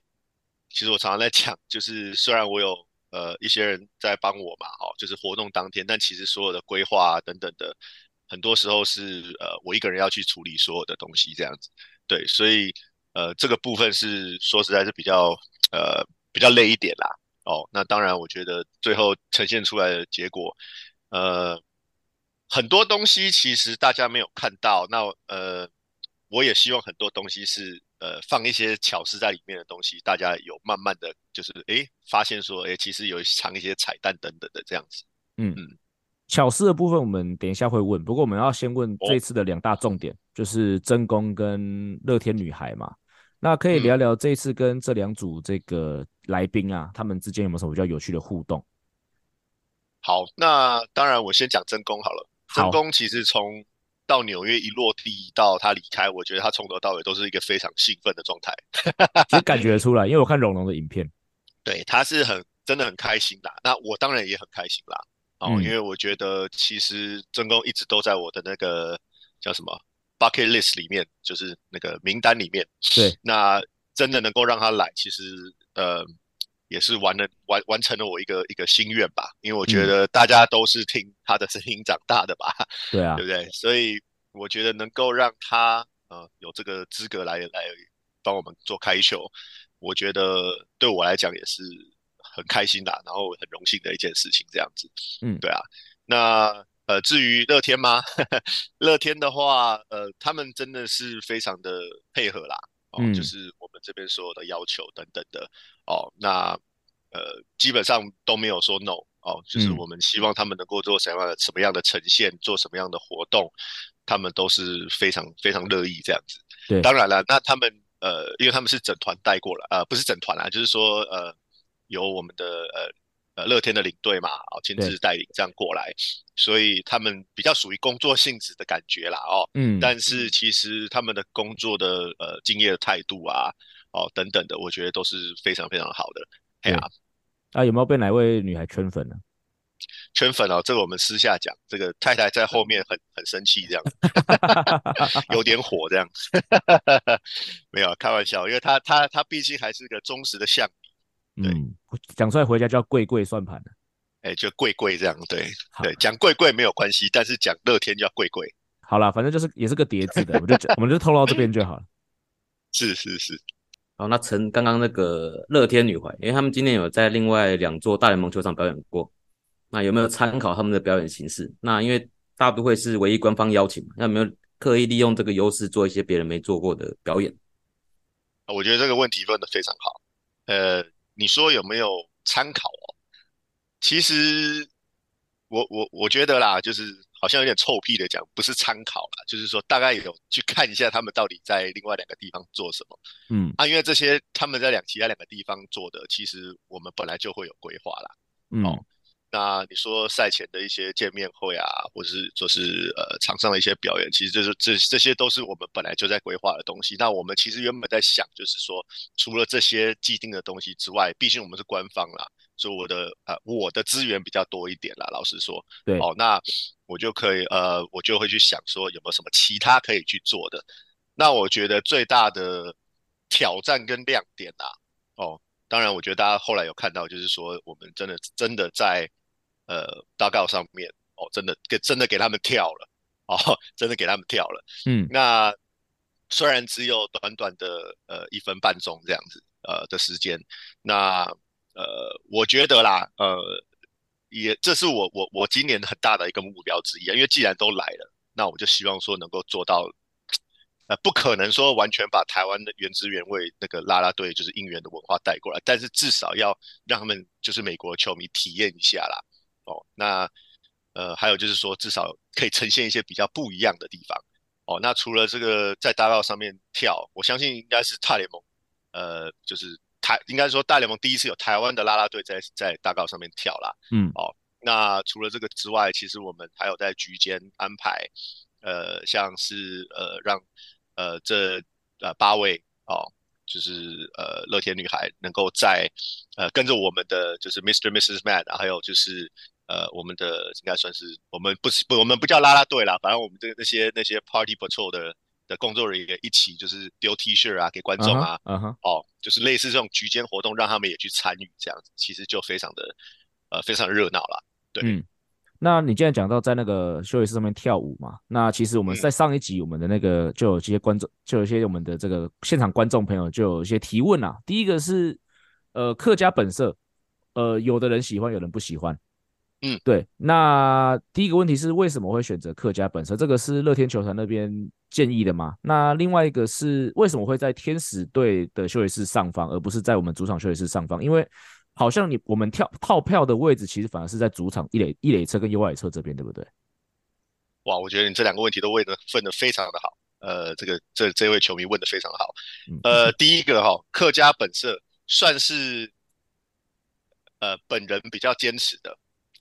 E: 其实我常常在讲，就是虽然我有呃一些人在帮我嘛，哦，就是活动当天，但其实所有的规划啊等等的，很多时候是呃我一个人要去处理所有的东西这样子，对，所以呃这个部分是说实在是比较呃比较累一点啦，哦，那当然我觉得最后呈现出来的结果，呃很多东西其实大家没有看到，那呃我也希望很多东西是。呃，放一些巧思在里面的东西，大家有慢慢的就是诶发现说，诶其实有藏一些彩蛋等等的这样子。
C: 嗯嗯，巧思的部分我们等一下会问，不过我们要先问这次的两大重点，哦、就是真宫跟乐天女孩嘛。那可以聊聊这次跟这两组这个来宾啊，嗯、他们之间有没有什么比较有趣的互动？
E: 好，那当然我先讲真宫好了。真宫其实从到纽约一落地到他离开，我觉得他从头到尾都是一个非常兴奋的状态，
C: 其实感觉出来，因为我看龙龙的影片，
E: 对，他是很真的很开心啦。那我当然也很开心啦，哦，嗯、因为我觉得其实真宫一直都在我的那个叫什么 bucket list 里面，就是那个名单里面。
C: 对，
E: 那真的能够让他来，其实呃。也是完了完完成了我一个一个心愿吧，因为我觉得大家都是听他的声音长大的吧，
C: 对啊，
E: 对不对？所以我觉得能够让他呃有这个资格来来帮我们做开球，我觉得对我来讲也是很开心的，然后很荣幸的一件事情，这样子。
C: 嗯，
E: 对啊。那呃，至于乐天吗？乐天的话，呃，他们真的是非常的配合啦。哦，嗯、就是我们这边所有的要求等等的哦，那呃基本上都没有说 no 哦，就是我们希望他们能够做什么样的什么样的呈现，做什么样的活动，他们都是非常非常乐意这样子。
C: 对，
E: 当然了，那他们呃，因为他们是整团带过来，呃，不是整团啦，就是说呃，由我们的呃。呃，乐天的领队嘛，哦，亲自带领这样过来，所以他们比较属于工作性质的感觉啦，哦，
C: 嗯，
E: 但是其实他们的工作的呃敬业的态度啊，哦等等的，我觉得都是非常非常好的。哎呀，
C: 啊，有没有被哪位女孩圈粉呢？
E: 圈粉哦，这个我们私下讲，这个太太在后面很很生气，这样，有点火这样，没有开玩笑，因为她她她毕竟还是个忠实的象。
C: 嗯，讲出来回家叫贵贵算盘了，
E: 哎、欸，就贵贵这样，对
C: 好
E: 对，讲贵贵没有关系，但是讲乐天叫贵贵。
C: 好了，反正就是也是个叠字的，我们就 我们就透露到这边就好了。
E: 是是是，
D: 好，那陈刚刚那个乐天女孩，因为他们今天有在另外两座大联盟球场表演过，那有没有参考他们的表演形式？那因为大都会是唯一官方邀请嘛，那有没有刻意利用这个优势做一些别人没做过的表演？
E: 我觉得这个问题问的非常好，呃。你说有没有参考哦？其实我我我觉得啦，就是好像有点臭屁的讲，不是参考啦，就是说大概有去看一下他们到底在另外两个地方做什么。
C: 嗯，
E: 啊，因为这些他们在两其他两个地方做的，其实我们本来就会有规划啦。
C: 嗯。
E: 哦那你说赛前的一些见面会啊，或是说是呃场上的一些表演，其实这是这这些都是我们本来就在规划的东西。那我们其实原本在想，就是说除了这些既定的东西之外，毕竟我们是官方啦，所以我的呃我的资源比较多一点啦。老实说，
C: 对，
E: 哦，那我就可以呃我就会去想说有没有什么其他可以去做的。那我觉得最大的挑战跟亮点啊，哦，当然我觉得大家后来有看到，就是说我们真的真的在。呃，大告上面哦，真的给真的给他们跳了哦，真的给他们跳了。
C: 嗯，
E: 那虽然只有短短的呃一分半钟这样子呃的时间，那呃我觉得啦，呃也这是我我我今年很大的一个目标之一啊，因为既然都来了，那我就希望说能够做到，呃不可能说完全把台湾的原汁原味那个啦啦队就是应援的文化带过来，但是至少要让他们就是美国球迷体验一下啦。哦，那呃，还有就是说，至少可以呈现一些比较不一样的地方。哦，那除了这个在大道上面跳，我相信应该是大联盟，呃，就是台应该说大联盟第一次有台湾的啦啦队在在大道上面跳啦。
C: 嗯，
E: 哦，那除了这个之外，其实我们还有在局间安排，呃，像是呃让呃这呃八位哦。就是呃，乐天女孩能够在呃跟着我们的就是 Mr. Mrs. Matt，还有就是呃我们的应该算是我们不是不我们不叫啦啦队啦，反正我们这那些那些 Party Patrol 的的工作人员一起就是丢 T 恤啊给观众啊，
C: 嗯哼，
E: 哦，就是类似这种局间活动，让他们也去参与，这样子其实就非常的呃非常热闹了。对，
C: 嗯，那你既然讲到在那个休息室上面跳舞嘛，那其实我们在上一集我们的那个就有一些观众，就有一些我们的这个现场观众朋友就有一些提问啊。第一个是呃客家本色，呃有的人喜欢，有人不喜欢。
E: 嗯，
C: 对。那第一个问题是为什么会选择客家本色？这个是乐天球团那边建议的吗？那另外一个是为什么会在天使队的休息室上方，而不是在我们主场休息室上方？因为好像你我们跳套票的位置其实反而是在主场一垒一垒侧跟右外野侧这边，对不对？
E: 哇，我觉得你这两个问题都问的问的非常的好。呃，这个这这位球迷问的非常的好。
C: 嗯、
E: 呃，第一个哈、哦，客家本色算是呃本人比较坚持的。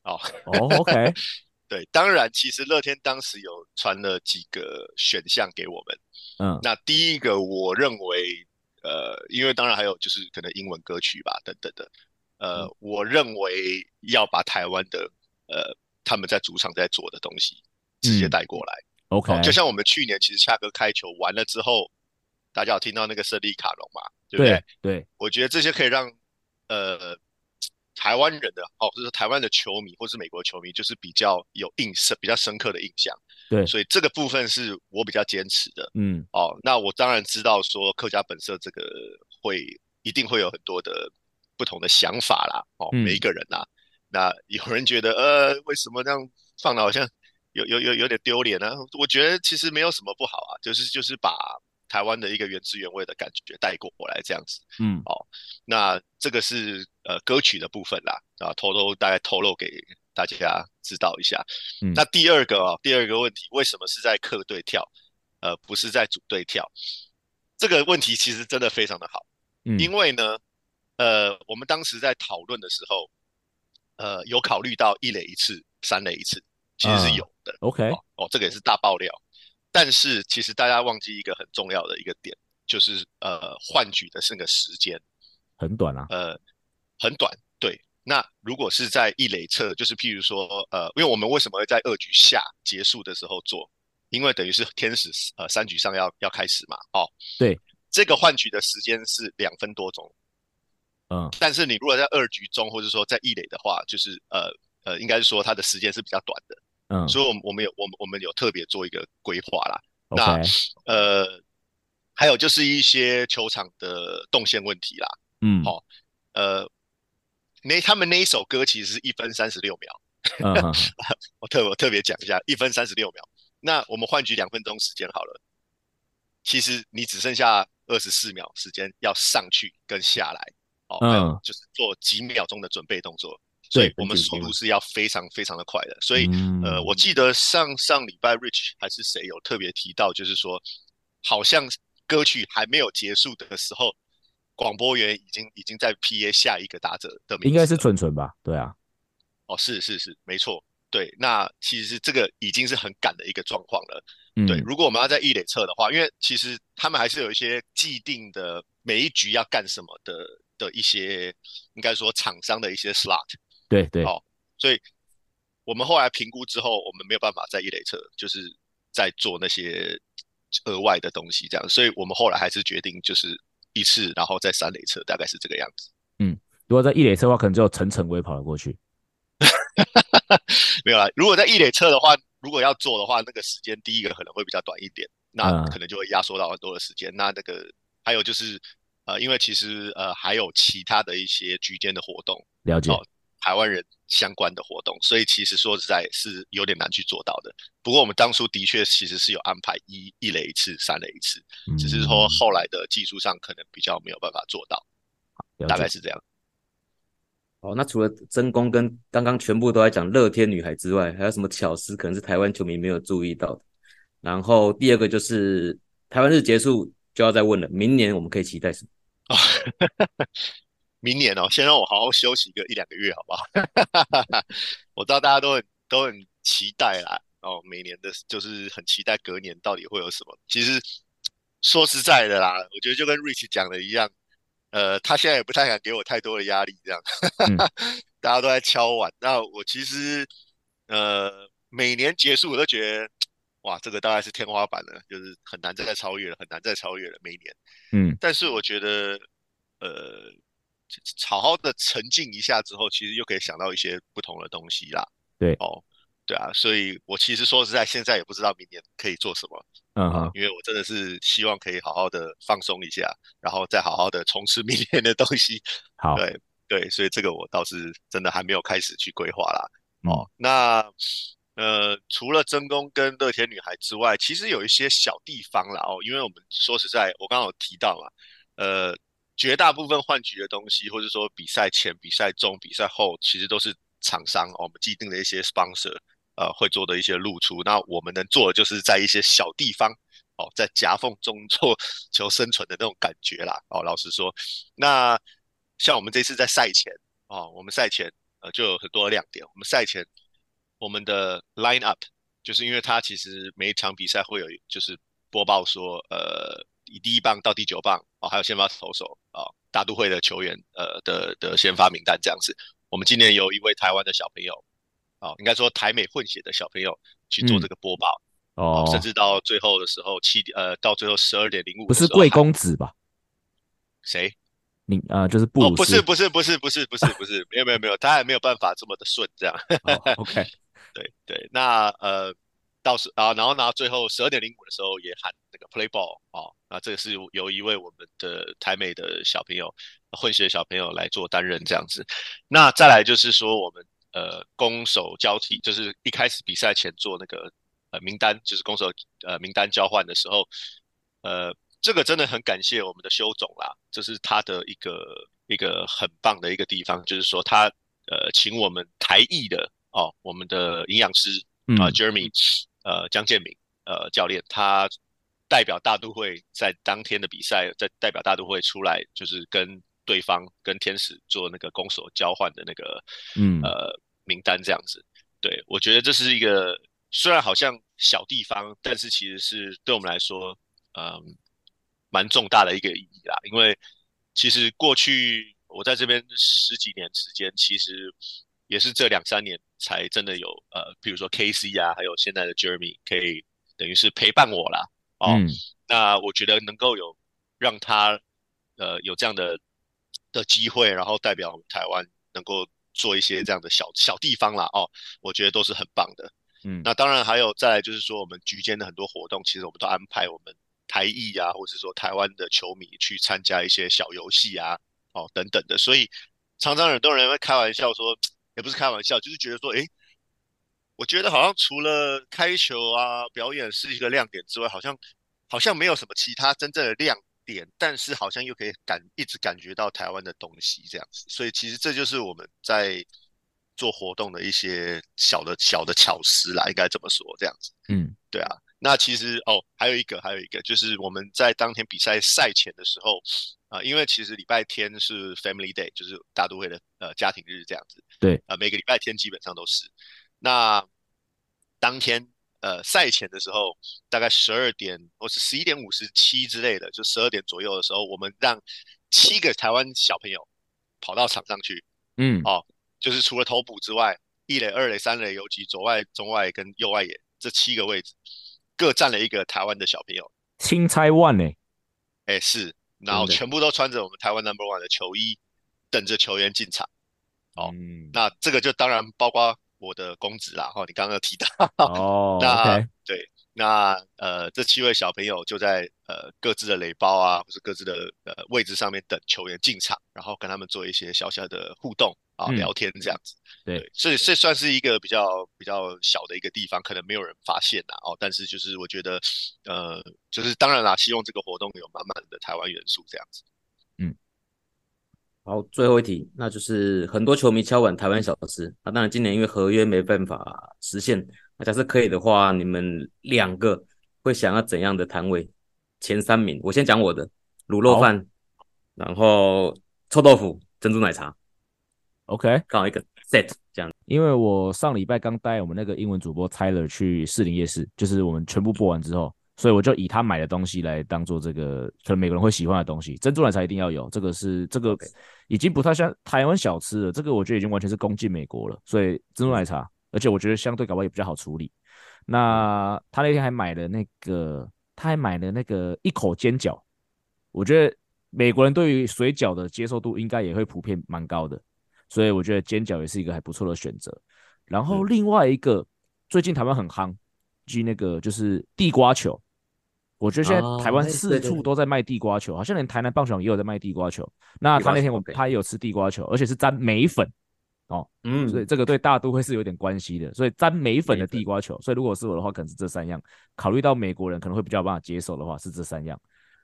E: 哦
C: 哦，OK，
E: 对，当然，其实乐天当时有传了几个选项给我们，
C: 嗯，
E: 那第一个我认为，呃，因为当然还有就是可能英文歌曲吧，等等的，呃，嗯、我认为要把台湾的呃他们在主场在做的东西直接带过来、
C: 嗯、，OK，、哦、
E: 就像我们去年其实恰哥开球完了之后，大家有听到那个胜利卡龙嘛，对不对？
C: 对，对
E: 我觉得这些可以让呃。台湾人的哦，就是台湾的球迷或是美国球迷，就是比较有印象、比较深刻的印象。
C: 对，
E: 所以这个部分是我比较坚持的。
C: 嗯，
E: 哦，那我当然知道说客家本色这个会一定会有很多的不同的想法啦。哦，
C: 嗯、
E: 每一个人呐、啊，那 有人觉得呃，为什么这样放的好像有有有有点丢脸呢？我觉得其实没有什么不好啊，就是就是把。台湾的一个原汁原味的感觉带过来这样子，
C: 嗯，
E: 哦，那这个是呃歌曲的部分啦，啊，偷偷大概透露给大家知道一下。
C: 嗯，
E: 那第二个哦，第二个问题，为什么是在客队跳，呃，不是在主队跳？这个问题其实真的非常的好，
C: 嗯，
E: 因为呢，呃，我们当时在讨论的时候，呃，有考虑到一垒一次，三垒一次，其实是有的。
C: Uh, OK，
E: 哦，哦，这个也是大爆料。但是其实大家忘记一个很重要的一个点，就是呃换举的是那个时间
C: 很短啊，
E: 呃很短。对，那如果是在一垒侧，就是譬如说呃，因为我们为什么会在二局下结束的时候做？因为等于是天使呃三局上要要开始嘛，哦，
C: 对，
E: 这个换局的时间是两分多钟，
C: 嗯，
E: 但是你如果在二局中或者说在一垒的话，就是呃呃，应该是说它的时间是比较短的。
C: 嗯，
E: 所以，我们我们有我们我们有特别做一个规划啦。那呃，还有就是一些球场的动线问题啦。
C: 嗯，
E: 好、哦，呃，那他们那一首歌其实是一分三十六秒。
C: 嗯、
E: 我特我特别讲一下，一分三十六秒。那我们换局两分钟时间好了，其实你只剩下二十四秒时间要上去跟下来。哦，还有就是做几秒钟的准备动作。所以我们速度是要非常非常的快的，所以呃，我记得上上礼拜 Rich 还是谁有特别提到，就是说，好像歌曲还没有结束的时候，广播员已经已经在 PA 下一个打者的名字，
C: 应该是纯纯吧？对啊，
E: 哦，是是是，没错，对，那其实这个已经是很赶的一个状况了。
C: 嗯、
E: 对，如果我们要在一垒测的话，因为其实他们还是有一些既定的每一局要干什么的的一些，应该说厂商的一些 slot。
C: 对对，
E: 好、哦，所以我们后来评估之后，我们没有办法在一垒侧，就是在做那些额外的东西，这样，所以我们后来还是决定就是一次，然后在三垒侧，大概是这个样子。
C: 嗯，如果在一垒侧的话，可能就陈晨威跑了过去。
E: 没有啦，如果在一垒侧的话，如果要做的话，那个时间第一个可能会比较短一点，那可能就会压缩到很多的时间。嗯、那那个还有就是呃，因为其实呃还有其他的一些局间的活动，
C: 了解。
E: 哦台湾人相关的活动，所以其实说实在是有点难去做到的。不过我们当初的确其实是有安排一一垒一次、三垒一次，只是说后来的技术上可能比较没有办法做到，大概是这样。
D: 好，那除了真功跟刚刚全部都在讲乐天女孩之外，还有什么巧思可能是台湾球迷没有注意到的？然后第二个就是台湾日结束就要再问了，明年我们可以期待什么？
E: 明年哦，先让我好好休息个一两个月，好不好？我知道大家都很都很期待啦，哦，每年的就是很期待隔年到底会有什么。其实说实在的啦，我觉得就跟 Rich 讲的一样，呃，他现在也不太敢给我太多的压力，这样，嗯、大家都在敲碗。那我其实呃，每年结束我都觉得哇，这个大概是天花板了，就是很难再超越了，很难再超越了每一年。
C: 嗯，
E: 但是我觉得，呃，好好的沉浸一下之后，其实又可以想到一些不同的东西啦。
C: 对，
E: 哦，对啊，所以我其实说实在，现在也不知道明年可以做什么。
C: 嗯哼，
E: 因为我真的是希望可以好好的放松一下，然后再好好的冲刺明年的东西。
C: 好，
E: 对对，所以这个我倒是真的还没有开始去规划啦。
C: 嗯、
E: 哦，那呃，除了真宫跟乐天女孩之外，其实有一些小地方啦。哦，因为我们说实在，我刚刚有提到嘛，呃，绝大部分换局的东西，或者说比赛前、比赛中、比赛后，其实都是厂商、哦、我们既定的一些 sponsor。呃，会做的一些露出，那我们能做的就是在一些小地方，哦，在夹缝中做求生存的那种感觉啦。哦，老实说，那像我们这次在赛前，哦，我们赛前呃就有很多亮点。我们赛前我们的 line up 就是因为它其实每一场比赛会有就是播报说，呃，以第一棒到第九棒，哦，还有先发投手，哦，大都会的球员，呃的的先发名单这样子。我们今年有一位台湾的小朋友。哦，应该说台美混血的小朋友去做这个播报，
C: 嗯、哦，
E: 甚至到最后的时候七点呃，到最后十二点零五，
C: 不是贵公子吧？
E: 谁？
C: 你呃，就是布
E: 哦，不是不是不是不是不是不是，没有没有没有，他还没有办法这么的顺这样。
C: 哦、OK，
E: 对对，那呃，到时啊，然后呢，最后十二点零五的时候也喊那个 play ball 啊，那这个是由一位我们的台美的小朋友混血小朋友来做担任这样子。那再来就是说我们。呃，攻守交替，就是一开始比赛前做那个呃名单，就是攻守呃名单交换的时候，呃，这个真的很感谢我们的修总啦，这是他的一个一个很棒的一个地方，就是说他呃请我们台艺的哦，我们的营养师啊、呃、Jeremy 呃江建明呃教练，他代表大都会在当天的比赛，在代表大都会出来，就是跟。对方跟天使做那个攻守交换的那个，嗯呃名单这样子，对，我觉得这是一个虽然好像小地方，但是其实是对我们来说，嗯，蛮重大的一个意义啦。因为其实过去我在这边十几年时间，其实也是这两三年才真的有呃，比如说 KC 啊，还有现在的 Jeremy 可以等于是陪伴我啦。哦，嗯，那我觉得能够有让他呃有这样的。的机会，然后代表台湾能够做一些这样的小小地方啦，哦，我觉得都是很棒的。嗯，那当然还有再来就是说，我们局间的很多活动，其实我们都安排我们台裔啊，或者是说台湾的球迷去参加一些小游戏啊，哦等等的。所以常常很多人会开玩笑说，也不是开玩笑，就是觉得说，诶，我觉得好像除了开球啊表演是一个亮点之外，好像好像没有什么其他真正的亮点。点，但是好像又可以感一直感觉到台湾的东西这样子，所以其实这就是我们在做活动的一些小的小的巧思啦，应该这么说这样子。嗯，对啊。那其实哦，还有一个还有一个就是我们在当天比赛赛前的时候啊、呃，因为其实礼拜天是 Family Day，就是大都会的呃家庭日这样子。对啊、呃，每个礼拜天基本上都是。那当天。呃，赛前的时候，大概十二点或是十一点五十七之类的，就十二点左右的时候，我们让七个台湾小朋友跑到场上去。嗯，哦，就是除了投捕之外，一垒、二垒、三垒，尤其左外、中外跟右外野这七个位置，各站了一个台湾的小朋友。
C: 青菜万呢？
E: 哎，是，然后全部都穿着我们台湾 Number One 的球衣，等着球员进场。哦，嗯、那这个就当然包括。我的公子啦，哈，你刚刚有提到，哦，那 okay. 对，那呃，这七位小朋友就在呃各自的垒包啊，或是各自的呃位置上面等球员进场，然后跟他们做一些小小的互动啊，嗯、聊天这样子。对，所以这算是一个比较比较小的一个地方，可能没有人发现呐，哦，但是就是我觉得，呃，就是当然啦，希望这个活动有满满的台湾元素这样子。
D: 嗯好，最后一题，那就是很多球迷敲碗台湾小吃。那当然，今年因为合约没办法实现，那假设可以的话，你们两个会想要怎样的摊位？前三名，我先讲我的卤肉饭，然后臭豆腐、珍珠奶茶。OK，刚好一个 set 这样。
C: 因为我上礼拜刚带我们那个英文主播 Tyler 去士林夜市，就是我们全部播完之后。所以我就以他买的东西来当做这个，可能每个人会喜欢的东西。珍珠奶茶一定要有，这个是这个已经不太像台湾小吃了，这个我觉得已经完全是攻进美国了。所以珍珠奶茶而且我觉得相对搞不好也比较好处理。那他那天还买了那个，他还买了那个一口煎饺，我觉得美国人对于水饺的接受度应该也会普遍蛮高的，所以我觉得煎饺也是一个还不错的选择。然后另外一个、嗯、最近台湾很夯，即那个就是地瓜球。我觉得现在台湾四处都在卖地瓜球，好像连台南棒球场也有在卖地瓜球。那他那天我他也有吃地瓜球，而且是沾梅粉哦，嗯，所以这个对大都会是有点关系的。所以沾眉粉的地瓜球，所以如果是我的话，可能是这三样。考虑到美国人可能会比较有办法接受的话，是这三样。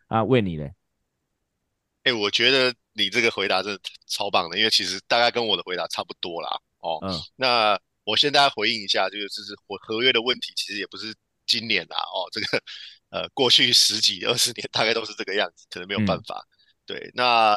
C: 啊，问你嘞？
E: 哎，我觉得你这个回答真的超棒的，因为其实大概跟我的回答差不多啦。哦，嗯，那我先大家回应一下，就是就是合合约的问题，其实也不是今年啦。哦，这个。呃，过去十几二十年大概都是这个样子，可能没有办法。嗯、对，那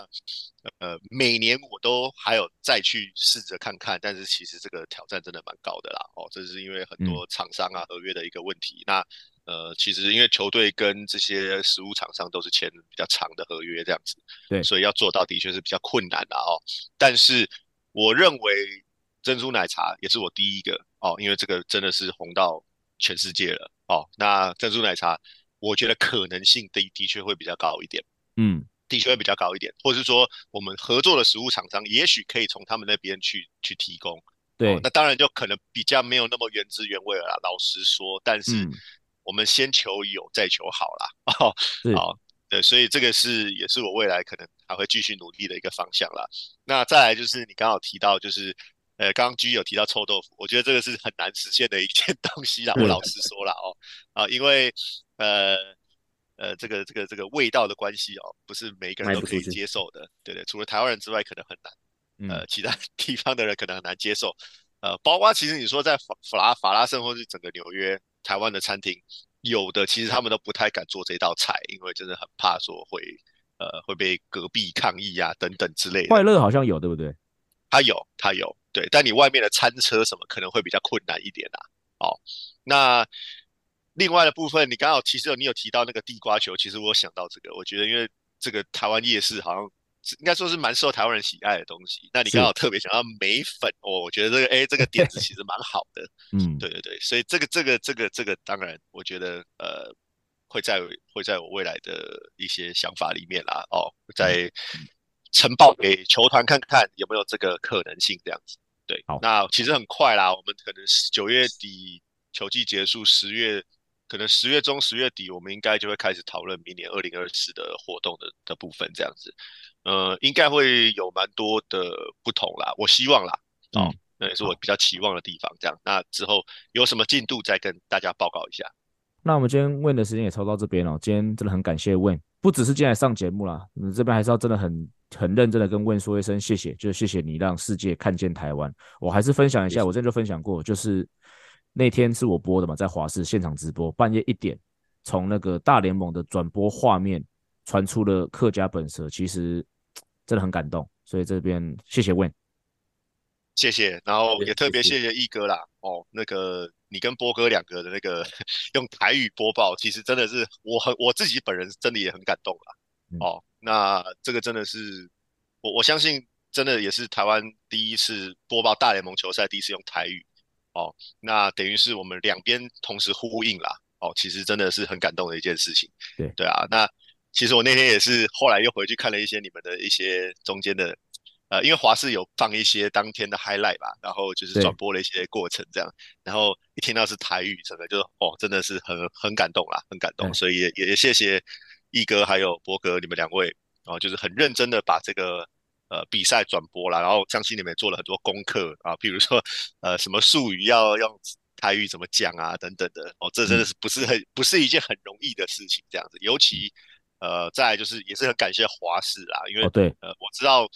E: 呃，每年我都还有再去试着看看，但是其实这个挑战真的蛮高的啦。哦，这是因为很多厂商啊、嗯、合约的一个问题。那呃，其实因为球队跟这些食物厂商都是签比较长的合约这样子，对，所以要做到的确是比较困难的哦。但是我认为珍珠奶茶也是我第一个哦，因为这个真的是红到全世界了哦。那珍珠奶茶。我觉得可能性的的确会比较高一点，嗯，的确会比较高一点，或者是说我们合作的食物厂商，也许可以从他们那边去去提供，
C: 对、
E: 哦，那当然就可能比较没有那么原汁原味了啦。老实说，但是我们先求有，再求好啦。哦，好，对，所以这个是也是我未来可能还会继续努力的一个方向啦。那再来就是你刚好提到就是。呃，刚刚 G 有提到臭豆腐，我觉得这个是很难实现的一件 东西啦。我老实说了哦，啊，因为呃呃，这个这个这个味道的关系哦，不是每一个人都可以接受的。对对，除了台湾人之外，可能很难。呃，其他 地方的人可能很难接受。呃，包括其实你说在法法拉法拉盛或是整个纽约，台湾的餐厅有的其实他们都不太敢做这道菜，因为真的很怕说会呃会被隔壁抗议啊等等之类的。
C: 快乐好像有，对不对？
E: 他有，他有，对，但你外面的餐车什么可能会比较困难一点啊。哦，那另外的部分，你刚好其实有你有提到那个地瓜球，其实我想到这个，我觉得因为这个台湾夜市好像应该说是蛮受台湾人喜爱的东西。那你刚好特别想要梅粉，哦，我觉得这个哎这个点子其实蛮好的。嗯，对对对，所以这个这个这个这个当然，我觉得呃会在会在我未来的一些想法里面啦。哦，在。嗯呈报给球团看看有没有这个可能性，这样子。对，那其实很快啦，我们可能九月底球季结束，十月可能十月中、十月底，我们应该就会开始讨论明年二零二四的活动的的部分，这样子。呃，应该会有蛮多的不同啦，我希望啦，哦，那也是我比较期望的地方。这样，那之后有什么进度再跟大家报告一下。
C: 那我们今天问的时间也抽到这边了，今天真的很感谢问，不只是进来上节目啦，你这边还是要真的很。很认真的跟问说一声谢谢，就是谢谢你让世界看见台湾。我还是分享一下，我之前就分享过，就是那天是我播的嘛，在华视现场直播，半夜一点，从那个大联盟的转播画面传出了客家本色，其实真的很感动。所以这边谢谢 Win，，
E: 谢谢，然后也特别谢谢一哥啦。哦，那个你跟波哥两个的那个用台语播报，其实真的是我很我自己本人真的也很感动啦。哦。那这个真的是我我相信，真的也是台湾第一次播报大联盟球赛，第一次用台语哦。那等于是我们两边同时呼应啦哦，其实真的是很感动的一件事情。
C: 对
E: 对啊，那其实我那天也是后来又回去看了一些你们的一些中间的呃，因为华视有放一些当天的 highlight 吧，然后就是转播了一些过程这样，然后一听到是台语，整个就哦，真的是很很感动啦，很感动，所以也也谢谢。一哥还有博哥，你们两位哦，就是很认真的把这个呃比赛转播啦，然后相信你们也做了很多功课啊，比如说呃什么术语要用台语怎么讲啊等等的哦，这真的是不是很不是一件很容易的事情这样子，尤其呃再来就是也是很感谢华视啦，因为对呃我知道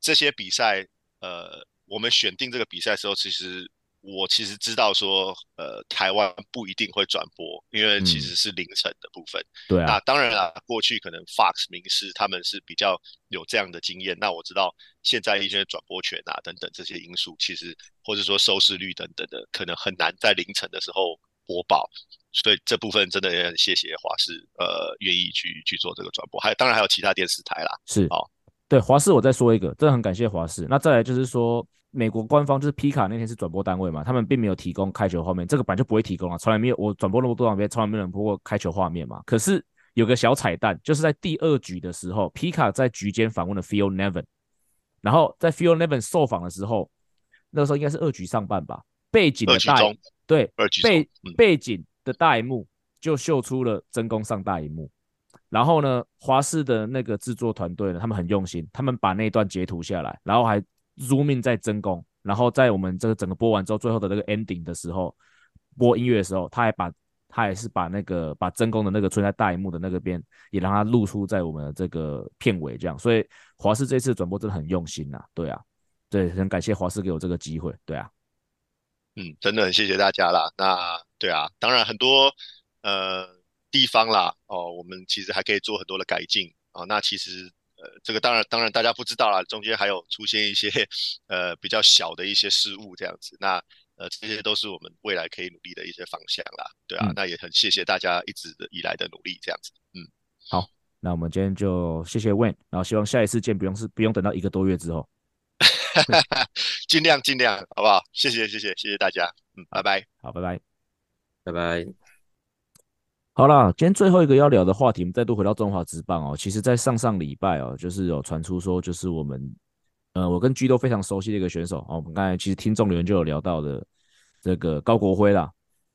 E: 这些比赛呃我们选定这个比赛的时候其实。我其实知道说，呃，台湾不一定会转播，因为其实是凌晨的部分。
C: 嗯、对啊。
E: 那当然了，过去可能 Fox、明视他们是比较有这样的经验。那我知道现在一些转播权啊等等这些因素，其实或者说收视率等等的，可能很难在凌晨的时候播报。所以这部分真的也很谢谢华视，呃，愿意去去做这个转播。还有当然还有其他电视台啦。
C: 是。哦，对，华视我再说一个，真的很感谢华视。那再来就是说。美国官方就是皮卡那天是转播单位嘛，他们并没有提供开球画面，这个版就不会提供啊，从来没有我转播那么多场比赛，从来没有人播过开球画面嘛。可是有个小彩蛋，就是在第二局的时候，皮卡在局间访问了 Phil Nevin，然后在 Phil Nevin 受访的时候，那个时候应该是二局上半吧，背景的大对背背景的大荧幕就秀出了真宫上大荧幕。然后呢，华视的那个制作团队呢，他们很用心，他们把那段截图下来，然后还 zoom in 在真宫，然后在我们这个整个播完之后，最后的那个 ending 的时候，播音乐的时候，他还把，他也是把那个把真宫的那个存在大荧幕的那个边，也让它露出在我们的这个片尾，这样，所以华视这次转播真的很用心呐，对啊，对，很感谢华视给我这个机会，对啊，
E: 嗯，真的很谢谢大家啦，那对啊，当然很多呃。地方啦，哦，我们其实还可以做很多的改进、哦。那其实，呃，这个当然，当然大家不知道啦，中间还有出现一些呃比较小的一些失误这样子。那呃，这些都是我们未来可以努力的一些方向啦，对啊。嗯、那也很谢谢大家一直以来的努力这样子。嗯，
C: 好，那我们今天就谢谢 Wayne，然后希望下一次见不用是不用等到一个多月之后，
E: 尽量尽量好不好？谢谢谢谢谢谢大家，嗯，拜拜，
C: 好，拜拜，
D: 拜拜。
C: 好啦，今天最后一个要聊的话题，我们再度回到中华职棒哦。其实，在上上礼拜哦，就是有传出说，就是我们，呃，我跟 G 都非常熟悉的一个选手哦。我们刚才其实听众留言就有聊到的这个高国辉啦，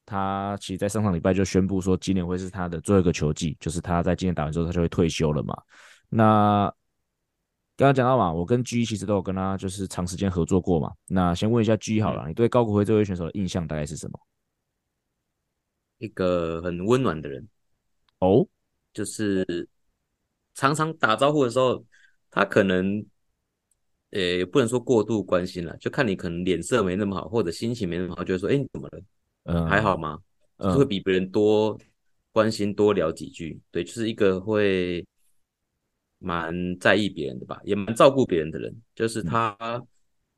C: 他其实，在上上礼拜就宣布说，今年会是他的最后一个球季，就是他在今年打完之后，他就会退休了嘛。那刚刚讲到嘛，我跟 G 其实都有跟他就是长时间合作过嘛。那先问一下 G 好了，你对高国辉这位选手的印象大概是什么？
D: 一个很温暖的人
C: 哦，
D: 就是常常打招呼的时候，他可能，呃，也不能说过度关心了，就看你可能脸色没那么好，或者心情没那么好，就会说，哎，你怎么了？嗯，还好吗？就会比别人多关心，多聊几句。对，就是一个会蛮在意别人的吧，也蛮照顾别人的人。就是他，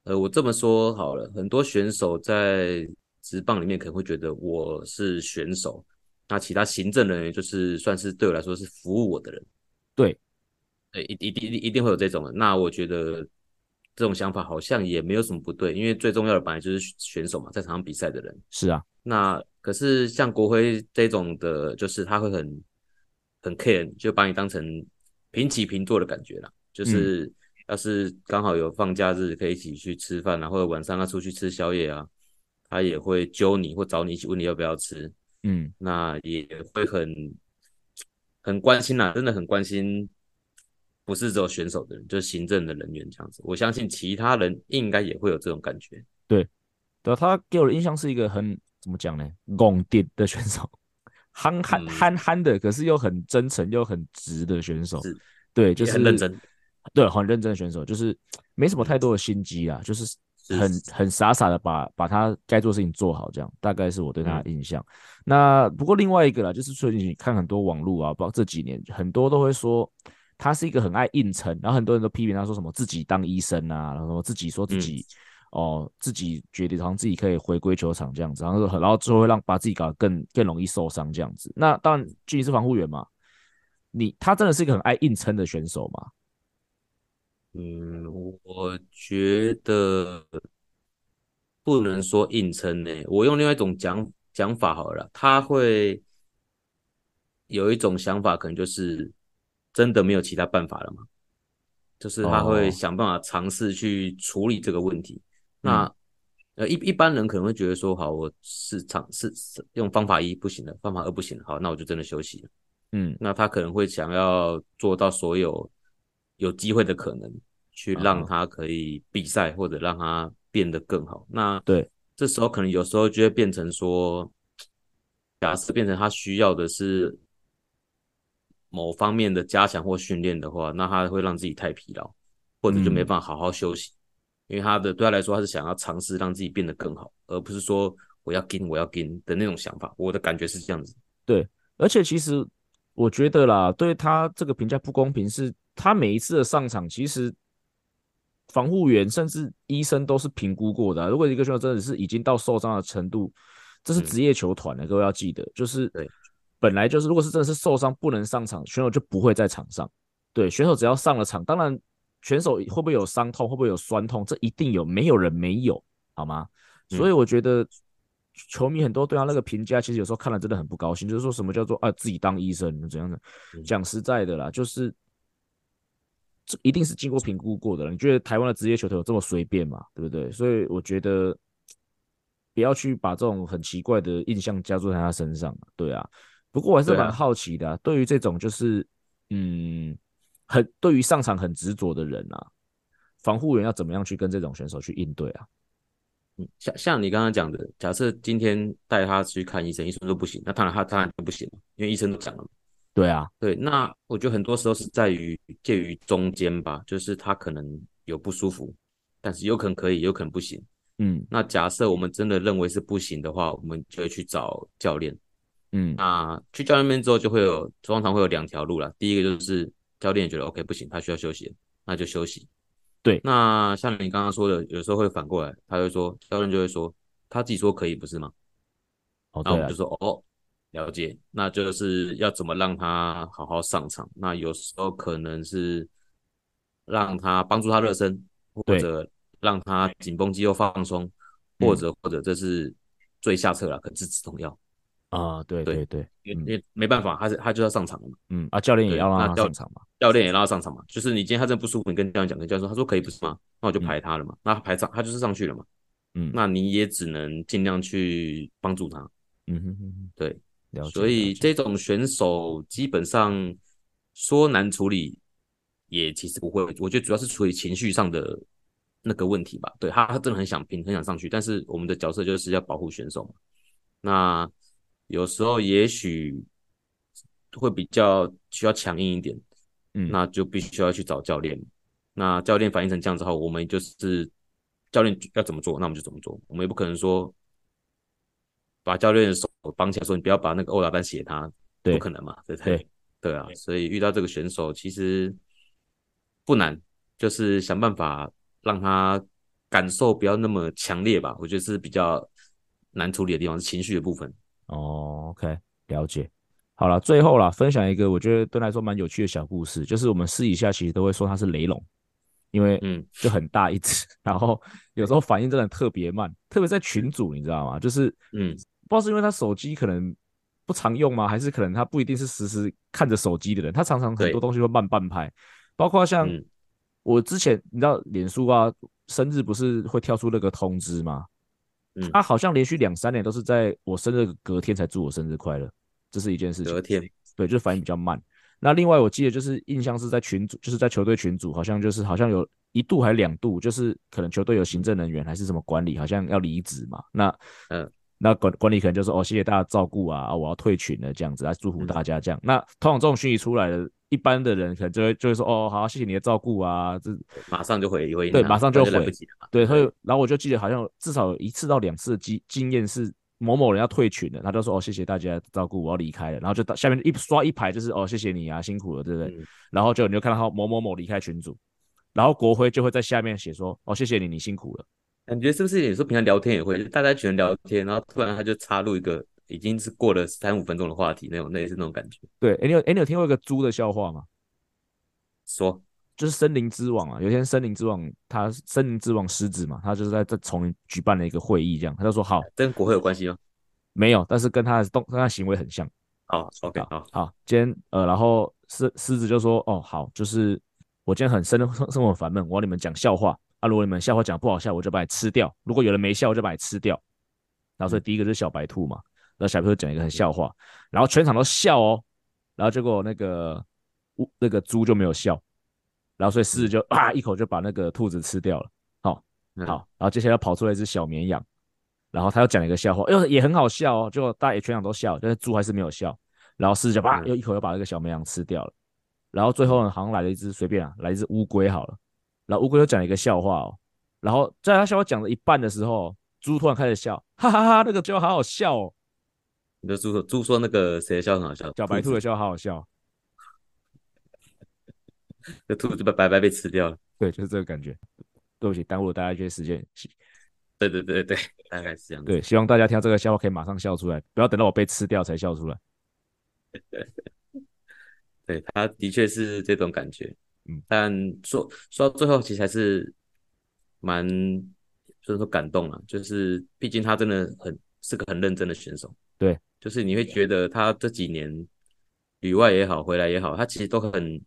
D: 呃，我这么说好了，很多选手在。职棒里面可能会觉得我是选手，那其他行政人员就是算是对我来说是服务我的人。
C: 对，
D: 对，一一定一定会有这种的。那我觉得这种想法好像也没有什么不对，因为最重要的本来就是选手嘛，在场上比赛的人。
C: 是啊，
D: 那可是像国辉这种的，就是他会很很 care，就把你当成平起平坐的感觉啦。就是要是刚好有放假日，可以一起去吃饭啊，或者晚上要出去吃宵夜啊。他也会揪你或找你一起问你要不要吃，
C: 嗯，
D: 那也会很很关心呐，真的很关心，不是只有选手的人，就是行政的人员这样子。我相信其他人应该也会有这种感觉。
C: 对，对，他给我的印象是一个很怎么讲呢？戆直的选手，憨憨憨憨的，可是又很真诚又很直的选手。
D: 是，
C: 对，就是
D: 很认真，
C: 对，很认真的选手，就是没什么太多的心机啊，就是。很很傻傻的把把他该做事情做好，这样大概是我对他的印象。嗯、那不过另外一个啦，就是最近你看很多网络啊，包括这几年很多都会说他是一个很爱硬撑，然后很多人都批评他说什么自己当医生啊，然后自己说自己、嗯、哦自己觉得好像自己可以回归球场这样子，然后然后最后会让把自己搞得更更容易受伤这样子。那当然，具体是防护员嘛，你他真的是一个很爱硬撑的选手吗？
D: 嗯，我觉得不能说硬撑呢。我用另外一种讲讲法好了，他会有一种想法，可能就是真的没有其他办法了嘛，就是他会想办法尝试去处理这个问题。哦、那呃一一般人可能会觉得说，好，我是尝试用方法一不行了，方法二不行了，好，那我就真的休息了。
C: 嗯，
D: 那他可能会想要做到所有。有机会的可能，去让他可以比赛，或者让他变得更好。那
C: 对，
D: 这时候可能有时候就会变成说，假设变成他需要的是某方面的加强或训练的话，那他会让自己太疲劳，或者就没办法好好休息。嗯、因为他的对他来说，他是想要尝试让自己变得更好，而不是说我要跟我要跟的那种想法。我的感觉是这样子。
C: 对，而且其实我觉得啦，对他这个评价不公平是。他每一次的上场，其实防护员甚至医生都是评估过的啊。如果一个选手真的是已经到受伤的程度，这是职业球团的，各位要记得，就是本来就是，如果是真的是受伤不能上场，选手就不会在场上。对，选手只要上了场，当然选手会不会有伤痛，会不会有酸痛，这一定有，没有人没有，好吗？所以我觉得球迷很多对他那个评价，其实有时候看了真的很不高兴，就是说什么叫做啊自己当医生怎样的？讲实在的啦，就是这一定是经过评估过的了。你觉得台湾的职业球队有这么随便吗？对不对？所以我觉得不要去把这种很奇怪的印象加注在他身上。对啊，不过我还是蛮好奇的、啊，对于这种就是嗯，很对于上场很执着的人啊，防护员要怎么样去跟这种选手去应对啊？
D: 嗯，像像你刚刚讲的，假设今天带他去看医生，医生说不行，那当然他当然就不行，因为医生都讲了嘛。
C: 对啊，
D: 对，那我觉得很多时候是在于介于中间吧，就是他可能有不舒服，但是有可能可以，有可能不行。
C: 嗯，
D: 那假设我们真的认为是不行的话，我们就会去找教练。
C: 嗯，
D: 那去教练那边之后，就会有通常会有两条路了。第一个就是教练觉得 OK 不行，他需要休息，那就休息。
C: 对，
D: 那像你刚刚说的，有时候会反过来，他会说，教练就会说，他自己说可以，不是吗？
C: 哦，
D: 那我们就说，哦，了解，那就是要怎么让他好好上场。那有时候可能是让他帮助他热身，或者让他紧绷肌肉放松，或者或者这是最下策了，可能是止痛药。
C: 啊，对对对，
D: 因为、嗯、没办法，他是他就要上场了嘛。
C: 嗯啊，教练也要让他上场嘛。
D: 教练也让他上场嘛。就是你今天他真的不舒服，你跟教练讲，跟教练说，他说可以不是吗？那我就排他了嘛。嗯、那排上，他就是上去了嘛。
C: 嗯，
D: 那你也只能尽量去帮助他。
C: 嗯哼哼哼，
D: 对。
C: 了解。
D: 所以这种选手基本上说难处理，也其实不会。我觉得主要是处理情绪上的那个问题吧。对他，他真的很想拼，很想上去，但是我们的角色就是要保护选手嘛。那。有时候也许会比较需要强硬一点，
C: 嗯，
D: 那就必须要去找教练。那教练反应成这样之后，我们就是教练要怎么做，那我们就怎么做。我们也不可能说把教练的手绑起来说，你不要把那个欧拉丹写他，不可能嘛，对不对？对，对啊，所以遇到这个选手其实不难，就是想办法让他感受不要那么强烈吧。我觉得是比较难处理的地方，是情绪的部分。
C: 哦，OK，了解。好了，最后啦，分享一个我觉得对来说蛮有趣的小故事，就是我们私底下其实都会说他是雷龙，因为嗯就很大一只，嗯、然后有时候反应真的特别慢，特别在群组，你知道吗？就是嗯，不知道是因为他手机可能不常用吗，还是可能他不一定是时时看着手机的人，他常常很多东西会慢半拍，包括像我之前你知道脸书啊，生日不是会跳出那个通知吗？他好像连续两三年都是在我生日隔天才祝我生日快乐，这是一件事情。
D: 隔天，
C: 对，就是反应比较慢。那另外我记得就是印象是在群组，就是在球队群组，好像就是好像有一度还两度，就是可能球队有行政人员还是什么管理，好像要离职嘛。那嗯。那管管理可能就说哦，谢谢大家照顾啊，我要退群了这样子来祝福大家这样。嗯、那通常这种讯息出来的，一般的人可能就会就会说哦，好，谢谢你的照顾啊，这
D: 马上就回回应，
C: 对，马上就回，
D: 来不及。
C: 对，所以然后我就记得好像至少有一次到两次的经经验是某某人要退群了，他就说哦，谢谢大家照顾，我要离开了，然后就到下面一刷一排就是哦，谢谢你啊，辛苦了，对不对？嗯、然后就你就看到某某某离开群组，然后国辉就会在下面写说哦，谢谢你，你辛苦了。
D: 感觉是不是有时候平常聊天也会，大家群聊天，然后突然他就插入一个已经是过了三五分钟的话题那种，类似那种感觉。
C: 对，哎，你有哎，你有听过一个猪的笑话吗？
D: 说，
C: 就是森林之王啊，有一天森林之王他森林之王狮子嘛，他就是在这丛林举办了一个会议，这样他就说好，
D: 跟国会有关系吗？
C: 没有，但是跟他的动跟他的行为很像。
D: 好，OK，好，
C: 好，今天呃，然后狮狮子就说哦，好，就是我今天很生生生活很烦闷，我要你们讲笑话。啊！如果你们笑话讲不好笑，我就把你吃掉。如果有人没笑，我就把你吃掉。然后所以第一个是小白兔嘛，然后小白兔讲一个很笑话，然后全场都笑哦。然后结果那个乌那个猪就没有笑，然后所以狮子就啊一口就把那个兔子吃掉了。好，好，然后接下来跑出来一只小绵羊，然后他又讲了一个笑话，又也很好笑哦。结果大家也全场都笑，但是猪还是没有笑。然后狮子就啪又一口又把那个小绵羊吃掉了。然后最后呢，好像来了一只随便啊，来一只乌龟好了。然后乌龟又讲了一个笑话哦，然后在他笑话讲了一半的时候，猪突然开始笑，哈哈哈哈，那个笑话好好笑哦。
D: 你的猪说，猪说那个谁的笑话很好笑？
C: 小白兔的笑好好笑。
D: 那兔子就被白白被吃掉了。
C: 对，就是这个感觉。对不起，耽误了大家一些时间。
D: 对对对对，大概是这样。
C: 对，希望大家听到这个笑话可以马上笑出来，不要等到我被吃掉才笑出来。
D: 对，他的确是这种感觉。嗯，但说说到最后，其实还是蛮就是说感动了，就是毕竟他真的很是个很认真的选手。
C: 对，
D: 就是你会觉得他这几年旅外也好，回来也好，他其实都很，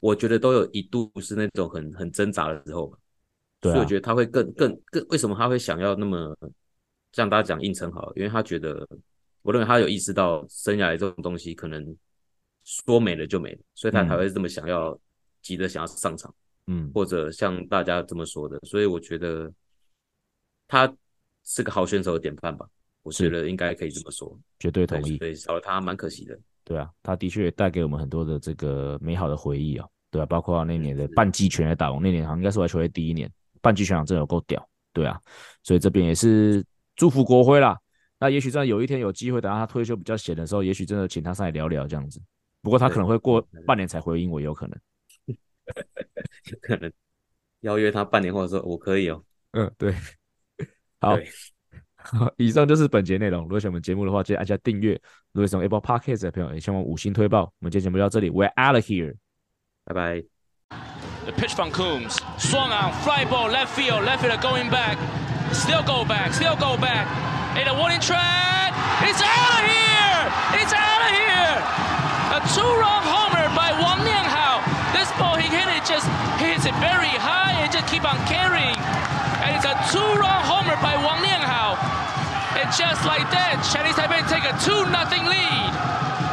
D: 我觉得都有一度是那种很很挣扎的时候。对、啊，所以我觉得他会更更更，为什么他会想要那么像大家讲应承好？因为他觉得，我认为他有意识到生涯这种东西可能说没了就没了，所以他才会这么想要急着想要上场，嗯，或者像大家这么说的。所以我觉得他是个好选手的典范吧。我觉得应该可以这么说，
C: 绝对同意。
D: 对，少了他蛮可惜的。
C: 对啊，他的确也带给我们很多的这个美好的回忆啊，对啊，包括那年的半季全垒打王，那年好像应该是我球队第一年。半季全场真的有够屌，对啊，所以这边也是祝福国辉啦。那也许真的有一天有机会，等到他退休比较闲的时候，也许真的请他上来聊聊这样子。不过他可能会过半年才回应我，有可能，
D: 有可能邀约他半年后说我可以哦。
C: 嗯，对。好，以上就是本节内容。如果喜欢我们节目的话，记得按下订阅。如果喜欢 Apple Podcast 的朋友，也希望五星推爆。我们今天节目就到这里，We're out of here，
D: 拜拜。
F: The pitch from Coombs. Swung on, fly ball, left field, left fielder going back. Still go back, still go back. In a warning track. It's out of here! It's out of here! A two-run homer two-run by Wang Nianghao. And just like that, Chinese Taipei take a 2-0 lead.